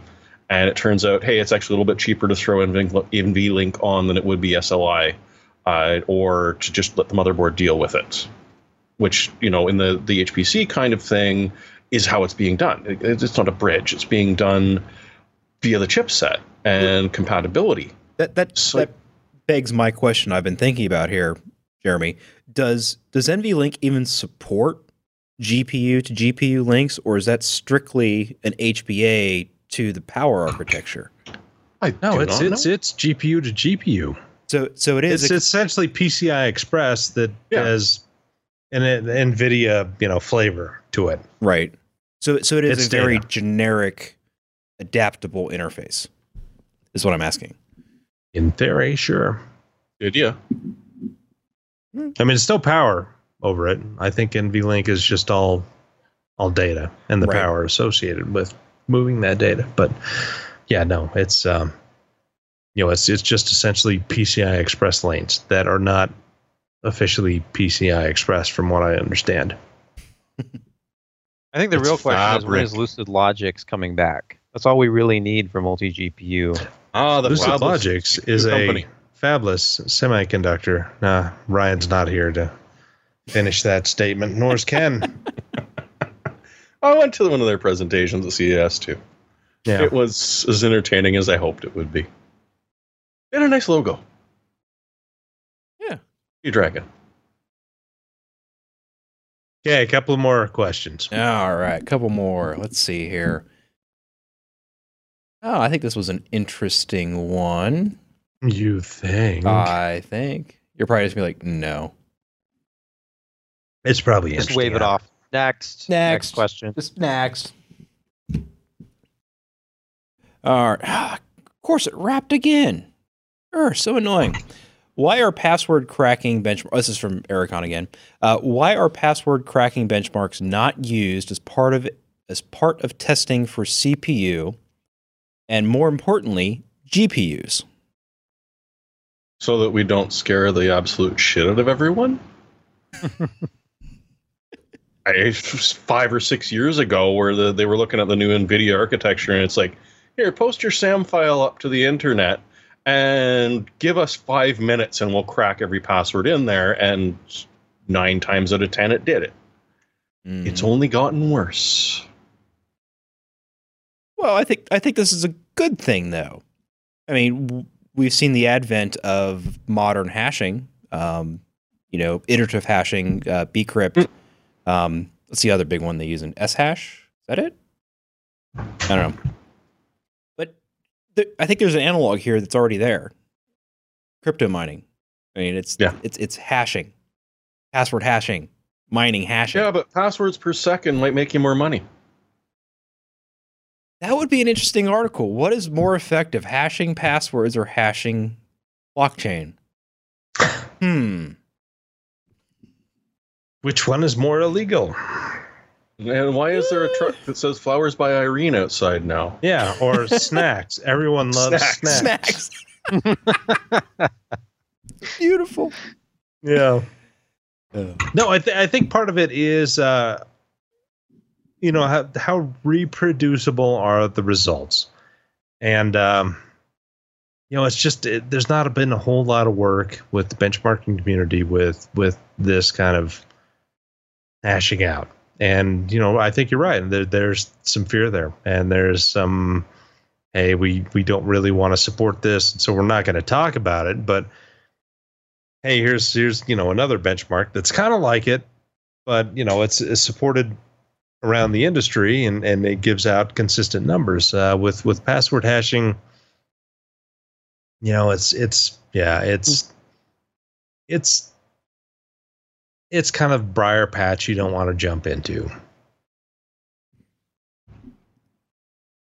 Speaker 3: And it turns out, hey, it's actually a little bit cheaper to throw NVLink on than it would be SLI, uh, or to just let the motherboard deal with it. Which you know, in the the HPC kind of thing, is how it's being done. It- it's not a bridge; it's being done via the chipset and compatibility.
Speaker 4: That that
Speaker 3: So-
Speaker 4: that begs my question I've been thinking about here, Jeremy. Does does NVLink even support GPU to GPU links, or is that strictly an HBA to the power architecture?
Speaker 3: I
Speaker 1: No, it's it's
Speaker 3: know.
Speaker 1: it's GPU to GPU.
Speaker 4: So so it is
Speaker 1: It's essentially PCI Express that
Speaker 3: Yeah.
Speaker 1: has an, an NVIDIA you know flavor to it.
Speaker 4: right. So so it is
Speaker 1: It's
Speaker 4: a very
Speaker 1: data.
Speaker 4: generic, adaptable interface. Is what I'm asking.
Speaker 1: In theory, sure.
Speaker 3: Good, yeah.
Speaker 1: I mean, it's still power over it. I think NVLink is just all all data and the
Speaker 4: Right.
Speaker 1: power associated with moving that data. But yeah, no, it's um, you know, it's it's just essentially PCI Express lanes that are not officially PCI Express, from what I understand.
Speaker 2: I think the
Speaker 3: It's
Speaker 2: real question is when
Speaker 3: fabric.
Speaker 2: is Lucid Logix coming back? That's all we really need for multi GPU.
Speaker 3: Ah, the
Speaker 1: Lucid
Speaker 3: Fabless
Speaker 1: Logix is
Speaker 3: company.
Speaker 1: a fabless semiconductor. Nah, Ryan's not here to finish that statement, nor is Ken.
Speaker 3: I went to one of their presentations at CES too.
Speaker 1: Yeah.
Speaker 3: It was as entertaining as I hoped it would be. They had a nice logo.
Speaker 4: Yeah.
Speaker 3: You dragon.
Speaker 1: Okay, a couple more questions.
Speaker 4: All right, a couple more. Let's see here. Oh, I think this was an interesting one.
Speaker 1: You think?
Speaker 4: I think you're probably just gonna be like, no.
Speaker 1: it's probably
Speaker 2: Just
Speaker 1: interesting.
Speaker 2: wave it off. Next.
Speaker 4: Next.
Speaker 2: question.
Speaker 4: Just next. All right. Ah, of course, it wrapped again. Er, so annoying. Why are password cracking benchmarks? This is from Ericon again. Uh, why are password cracking benchmarks not used as part of as part of testing for CPU, and more importantly, GPUs?
Speaker 3: So that we don't scare the absolute shit out of everyone. I five or six years ago, where the, they were looking at the new NVIDIA architecture, and it's like, here, post your SAM file up to the internet, and give us five minutes, and we'll crack every password in there. And nine times out of ten, it did it.
Speaker 4: Mm.
Speaker 3: It's only gotten worse.
Speaker 4: Well, I think I think this is a good thing, though. I mean, w- we've seen the advent of modern hashing. Um, you know, iterative hashing, uh, bcrypt. Um, what's the other big one they use in S hash? Is that it? I don't know. But th- I think there's an analog here that's already there. Crypto mining. I mean, it's
Speaker 3: Yeah.
Speaker 4: it's it's hashing. password hashing, mining hashing.
Speaker 3: Yeah, but passwords per second might make you more money.
Speaker 4: That would be an interesting article. What is more effective, hashing passwords or hashing blockchain? Hmm.
Speaker 1: Which one is more illegal?
Speaker 3: And why is there a truck that says "Flowers by Irene" outside now?
Speaker 1: Yeah, or snacks. Everyone loves
Speaker 3: Snacks.
Speaker 1: snacks.
Speaker 4: Snacks. Beautiful.
Speaker 1: Yeah.
Speaker 4: Uh,
Speaker 1: No, I, th- I think part of it is, uh, you know, how, how reproducible are the results, and um, you know, it's just it, there's not been a whole lot of work with the benchmarking community with with this kind of hashing out, and you know, I think you're right. There, there's some fear there, and there's some, hey, we we don't really want to support this, so we're not going to talk about it, but hey, here's here's you know another benchmark that's kind of like it, but you know it's, it's supported around the industry and and it gives out consistent numbers uh, with with password hashing. You know, it's it's yeah, it's it's it's kind of briar patch you don't want to jump into.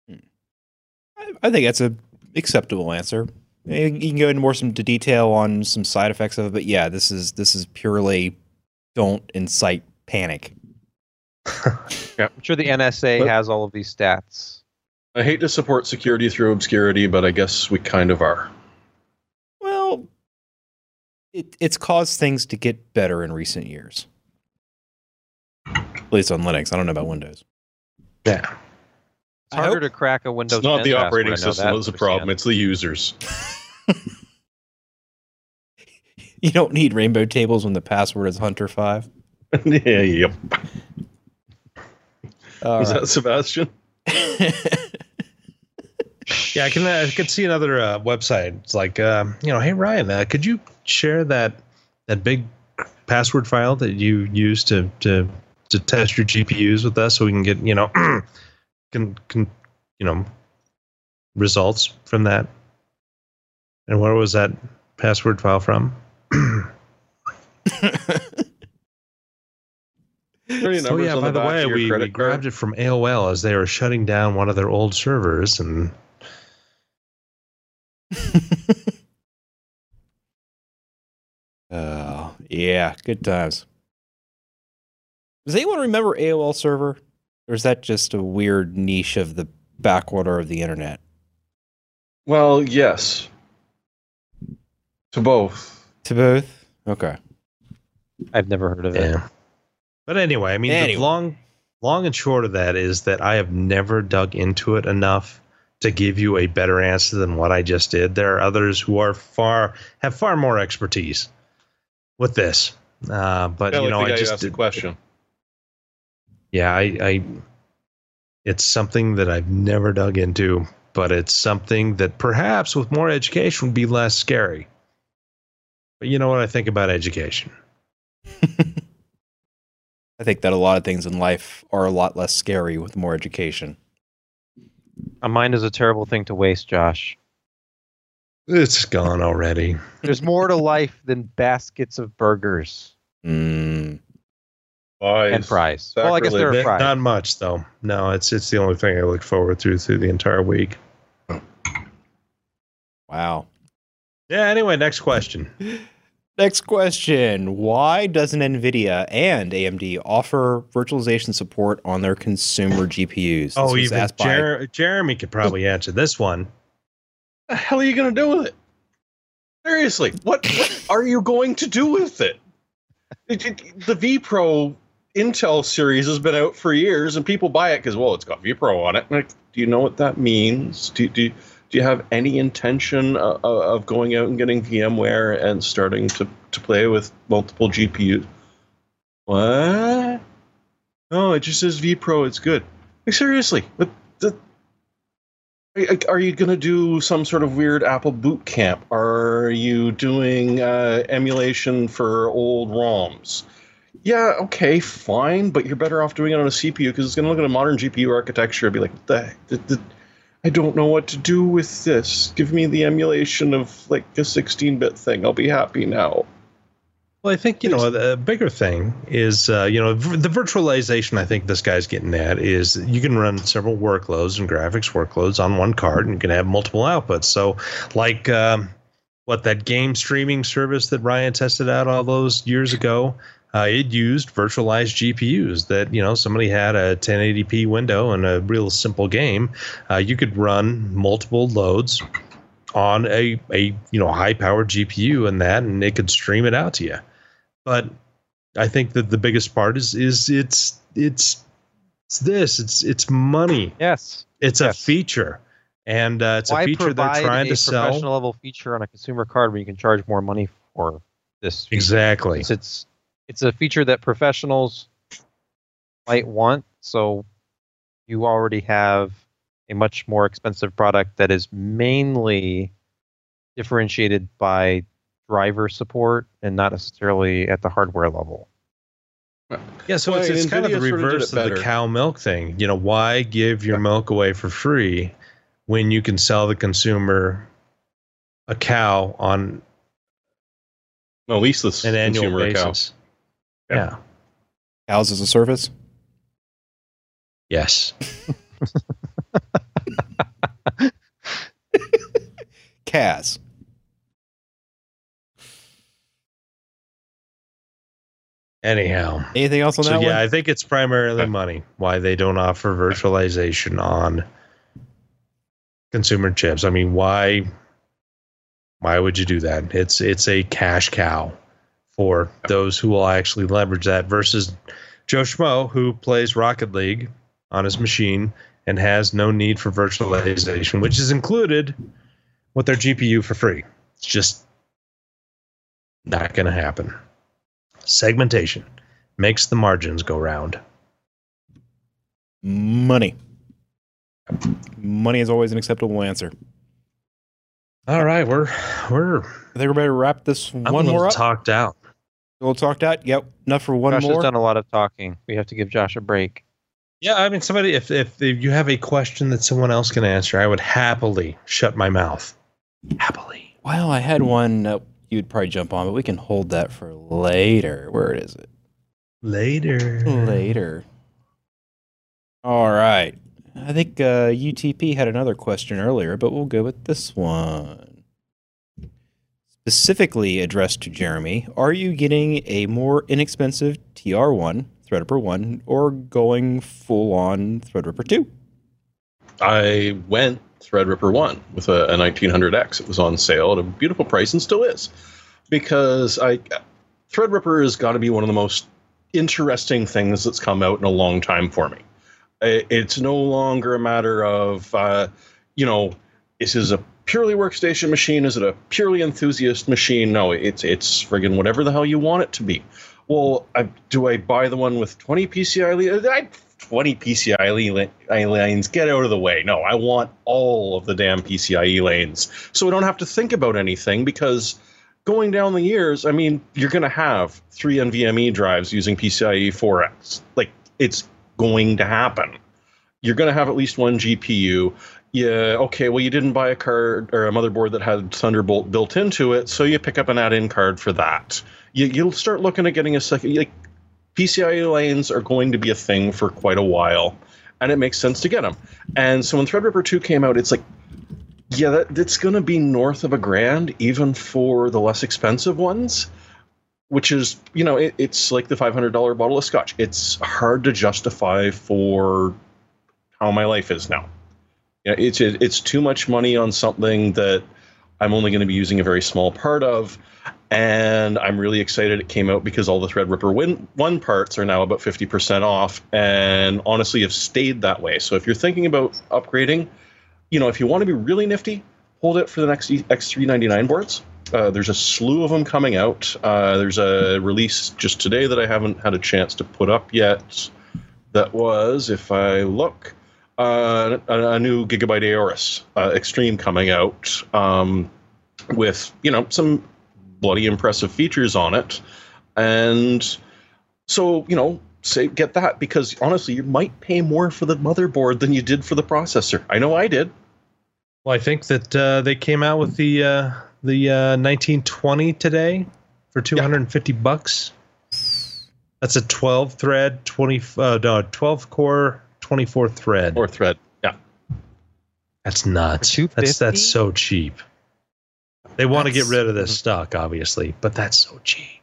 Speaker 4: I, I think that's a acceptable answer. You can go into more some to detail on some side effects of it, but yeah, this is this is purely don't incite panic.
Speaker 2: Yeah, I'm sure the NSA
Speaker 3: But-
Speaker 2: has all of these stats.
Speaker 3: I hate to support security through obscurity, but I guess we kind of are.
Speaker 4: Well, it, it's caused things to get better in recent years. At least on Linux. I don't know about Windows.
Speaker 1: Yeah.
Speaker 2: It's harder to crack a Windows.
Speaker 3: It's not the operating system
Speaker 2: that
Speaker 3: that's the problem; it's the users.
Speaker 4: You don't need rainbow tables when the password is Hunter5.
Speaker 3: yeah, yep.
Speaker 4: All
Speaker 3: Is
Speaker 4: right.
Speaker 3: that Sebastian?
Speaker 1: Yeah, I can I could see another uh, website. It's like, uh, you know, hey Ryan, uh, could you share that that big password file that you use to to to test your GPUs with us, so we can get you know, can can you know, results from that. And where was that password file from? Oh yeah, by the
Speaker 3: back
Speaker 1: way, we, we grabbed it from AOL as they were shutting down one of their old servers, and
Speaker 4: Oh, yeah, good times. Does anyone remember AOL server? Or is that just a weird niche of the backwater of the internet?
Speaker 3: Well, yes. To both.
Speaker 4: To both? Okay.
Speaker 2: I've never heard of it.
Speaker 1: But anyway, I mean, the
Speaker 4: Anyway.
Speaker 1: long, long and short of that is that I have never dug into it enough to give you a better answer than what I just did. There are others who are far have far more expertise with this. Uh, but you
Speaker 3: like
Speaker 1: know, I just
Speaker 3: asked the question.
Speaker 1: yeah, I, I, it's something that I've never dug into, but it's something that perhaps with more education would be less scary. But you know what I think about education?
Speaker 4: I think that a lot of things in life are a lot less scary with more education.
Speaker 2: A mind is a terrible thing to waste, Josh.
Speaker 1: It's gone already.
Speaker 2: There's more to life than baskets of burgers
Speaker 4: Mm.
Speaker 3: Wise.
Speaker 2: and fries. Well, I guess there are
Speaker 1: Not-
Speaker 2: fries.
Speaker 1: Not much though. No, it's it's the only thing I look forward to through the entire week.
Speaker 4: Wow.
Speaker 1: Yeah. Anyway, next question.
Speaker 4: Next question. Why doesn't NVIDIA and AMD offer virtualization support on their consumer GPUs? This
Speaker 1: oh,
Speaker 4: was
Speaker 1: even
Speaker 4: asked by-
Speaker 1: Jeremy could probably answer this one.
Speaker 3: What the hell are you going to do with it? Seriously, what, what are you going to do with it? It- it- The vPro Intel series has been out for years, and people buy it because, well, it's got vPro on it. Like, do you know what that means? Do, do, do you have any intention of, of going out and getting VMware and starting to, to play with multiple GPUs? What? No, it just says vPro. It's good. Like, seriously, what the? Are- you going to do some sort of weird Apple boot camp? Are you doing uh, emulation for old ROMs? Yeah, okay, fine, but you're better off doing it on a CPU because it's going to look at a modern GPU architecture and be like, the, the, the, I don't know what to do with this. Give me the emulation of like a 16 bit thing. I'll be happy now.
Speaker 1: Well, I think you know the bigger thing is uh, you know the virtualization. I think this guy's getting at is you can run several workloads and graphics workloads on one card, and you can have multiple outputs. So, like um, what that game streaming service that Ryan tested out all those years ago, uh, it used virtualized GPUs. That you know somebody had a 1080p window and a real simple game. Uh, you could run multiple loads on a a you know high powered GPU and that, and it could stream it out to you. But I think that the biggest part is is it's it's it's this it's it's money.
Speaker 2: Yes.
Speaker 1: It's
Speaker 2: Yes.
Speaker 1: a feature, and uh, it's
Speaker 2: Why
Speaker 1: a feature they're trying to sell.
Speaker 2: professional level feature on a consumer card where you can charge more money for this? feature?
Speaker 1: Exactly.
Speaker 2: It's, it's it's a feature that professionals might want. So you already have a much more expensive product that is mainly differentiated by driver support and not necessarily at the hardware level.
Speaker 1: Yeah, so
Speaker 3: Well,
Speaker 1: it's, it's kind of the
Speaker 3: NVIDIA sort of
Speaker 1: reverse of the cow milk thing. You know, why give your milk away for free when you can sell the consumer a cow on
Speaker 3: No, at least this
Speaker 1: an annual
Speaker 3: consumer account.
Speaker 1: basis?
Speaker 3: Yeah.
Speaker 1: yeah.
Speaker 4: Cows as a service.
Speaker 1: Yes.
Speaker 4: Kaz.
Speaker 1: Anyhow.
Speaker 4: Anything else on
Speaker 1: So
Speaker 4: that
Speaker 1: yeah,
Speaker 4: one?
Speaker 1: I think it's primarily money why they don't offer virtualization on consumer chips. I mean, why why would you do that? It's it's a cash cow for those who will actually leverage that versus Joe Schmo who plays Rocket League on his machine and has no need for virtualization, which is included with their GPU for free. It's just not going to happen. Segmentation makes the margins go round.
Speaker 4: Money. Money is always an acceptable answer.
Speaker 1: All right, we're we're
Speaker 4: I think we're ready to wrap this
Speaker 1: I'm
Speaker 4: one
Speaker 1: a little
Speaker 4: more up.
Speaker 1: talked out.
Speaker 4: A little talked out. Yep. Enough for one
Speaker 2: Josh
Speaker 4: more.
Speaker 2: has done a lot of talking. We have to give Josh a break.
Speaker 1: Yeah, I mean, somebody if, if if you have a question that someone else can answer, I would happily shut my mouth. Happily.
Speaker 4: Well, I had one that you'd probably jump on, but we can hold that for later. Where is it?
Speaker 1: Later.
Speaker 4: Later. All right. I think uh, UTP had another question earlier, but we'll go with this one. Specifically addressed to Jeremy, are you getting a more inexpensive TR1, Threadripper 1, or going full on Threadripper 2?
Speaker 3: I went Threadripper 1 with a, a 1900X. It was on sale at a beautiful price and still is. Because I Threadripper has got to be one of the most interesting things that's come out in a long time for me. It's no longer a matter of, uh, you know, is this a purely workstation machine? Is it a purely enthusiast machine? No, it's it's friggin' whatever the hell you want it to be. Well, I, do I buy the one with 20 PCI? I 20 PCIe lanes. Get out of the way. No, I want all of the damn PCIe lanes. So we don't have to think about anything because going down the years, I mean, you're going to have three NVMe drives using PCIe 4X. Like, it's going to happen. You're going to have at least one GPU. Yeah, okay, well, you didn't buy a card or a motherboard that had Thunderbolt built into it, so you pick up an add in card for that. You, you'll start looking at getting a second. Like, PCIe lanes are going to be a thing for quite a while, and it makes sense to get them. And so when Threadripper 2 came out, it's like, yeah, that, that's going to be north of a grand, even for the less expensive ones, which is, you know, it, it's like the $500 bottle of scotch. It's hard to justify for how my life is now. Yeah, it's it's too much money on something that I'm only going to be using a very small part of, and I'm really excited it came out because all the Threadripper win, one parts are now about 50% off, and honestly have stayed that way. So if you're thinking about upgrading, you know, if you want to be really nifty, hold it for the next X399 boards. Uh, there's a slew of them coming out. Uh, there's a release just today that I haven't had a chance to put up yet. That was, if I look, uh, a, a new Gigabyte Aorus uh, Extreme coming out um, with you know some bloody impressive features on it, and so you know say get that because honestly you might pay more for the motherboard than you did for the processor. I know I did.
Speaker 1: Well, I think that uh, they came out with the uh, the uh, 1920 today for 250 bucks. That's a 12 thread, 20 uh, no, 12 core, 24 thread.
Speaker 3: Four thread. Yeah.
Speaker 1: That's nuts. That's that's so cheap. They want to get rid of this mm-hmm. stock, obviously, but that's so cheap.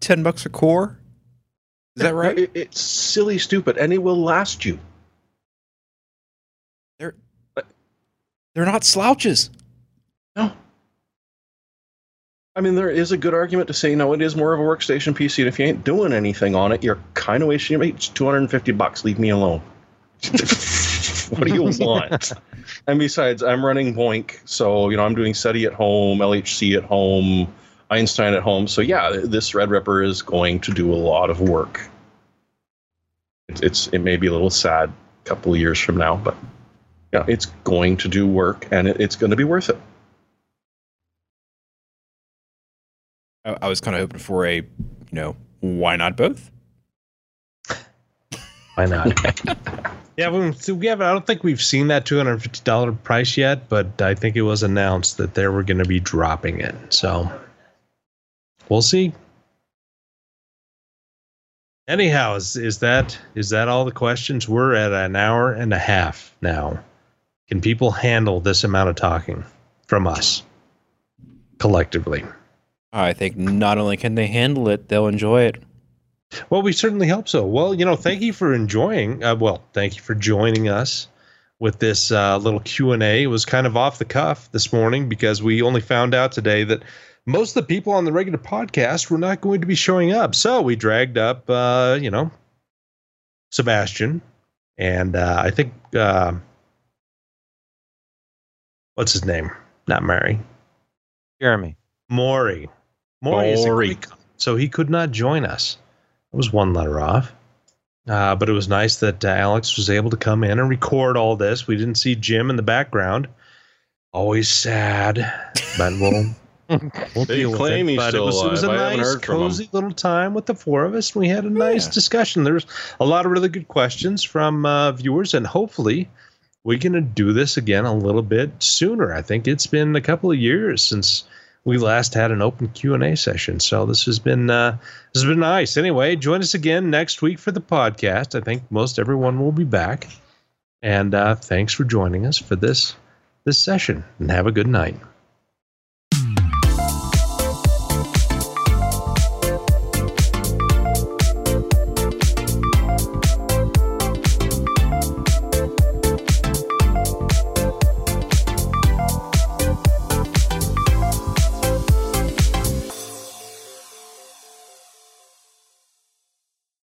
Speaker 4: Ten bucks a core. Is that right?
Speaker 3: It- it's silly, stupid, and it will last you.
Speaker 4: They're not slouches.
Speaker 3: No. I mean, there is a good argument to say, no, it is more of a workstation PC, and if you ain't doing anything on it, you're kind of wasting your money. It's 250 bucks. Leave me alone. what do you want? and besides, I'm running BOINC, so, you know, I'm doing SETI at home, LHC at home, Einstein at home. So, yeah, this Threadripper is going to do a lot of work. It's, it's It may be a little sad a couple of years from now, but yeah, it's going to do work, and it, it's going to be worth it.
Speaker 4: I, I was kind of hoping for a, you know, why not both?
Speaker 1: Why not? yeah, we, so we have. I don't think we've seen that two hundred fifty dollar price yet, but I think it was announced that they were going to be dropping it. So we'll see. Anyhow, is is that is that all the questions? We're at an hour and a half now. Can people handle this amount of talking from us collectively?
Speaker 4: I think not only can they handle it, they'll enjoy it.
Speaker 1: Well, we certainly hope so. Well, you know, thank you for enjoying. Uh, well, thank you for joining us with this uh, little Q and A. It was kind of off the cuff this morning because we only found out today that most of the people on the regular podcast were not going to be showing up. So we dragged up, uh, you know, Sebastian, and uh, I think uh, what's his name? Not Mary.
Speaker 2: Jeremy.
Speaker 1: Maury. Maury. is a
Speaker 3: Maury.
Speaker 1: Greek, so he could not join us. It was one letter off. Uh, but it was nice that uh, Alex was able to come in and record all this. We didn't see Jim in the background. Always sad, but we'll we'll
Speaker 3: They
Speaker 1: deal with
Speaker 3: claim
Speaker 1: it.
Speaker 3: he's
Speaker 1: But it
Speaker 3: still
Speaker 1: was, it was a
Speaker 3: alive. I haven't
Speaker 1: nice,
Speaker 3: heard from him.
Speaker 1: cozy little time with the four of us. We had a nice
Speaker 4: Yeah.
Speaker 1: discussion. There's a lot of really good questions from uh, viewers, and hopefully we're going to do this again a little bit sooner. I think it's been a couple of years since we last had an open Q&A session. So this has been uh, this has been nice. Anyway, join us again next week for the podcast. I think most everyone will be back. And uh, thanks for joining us for this this session and have a good night.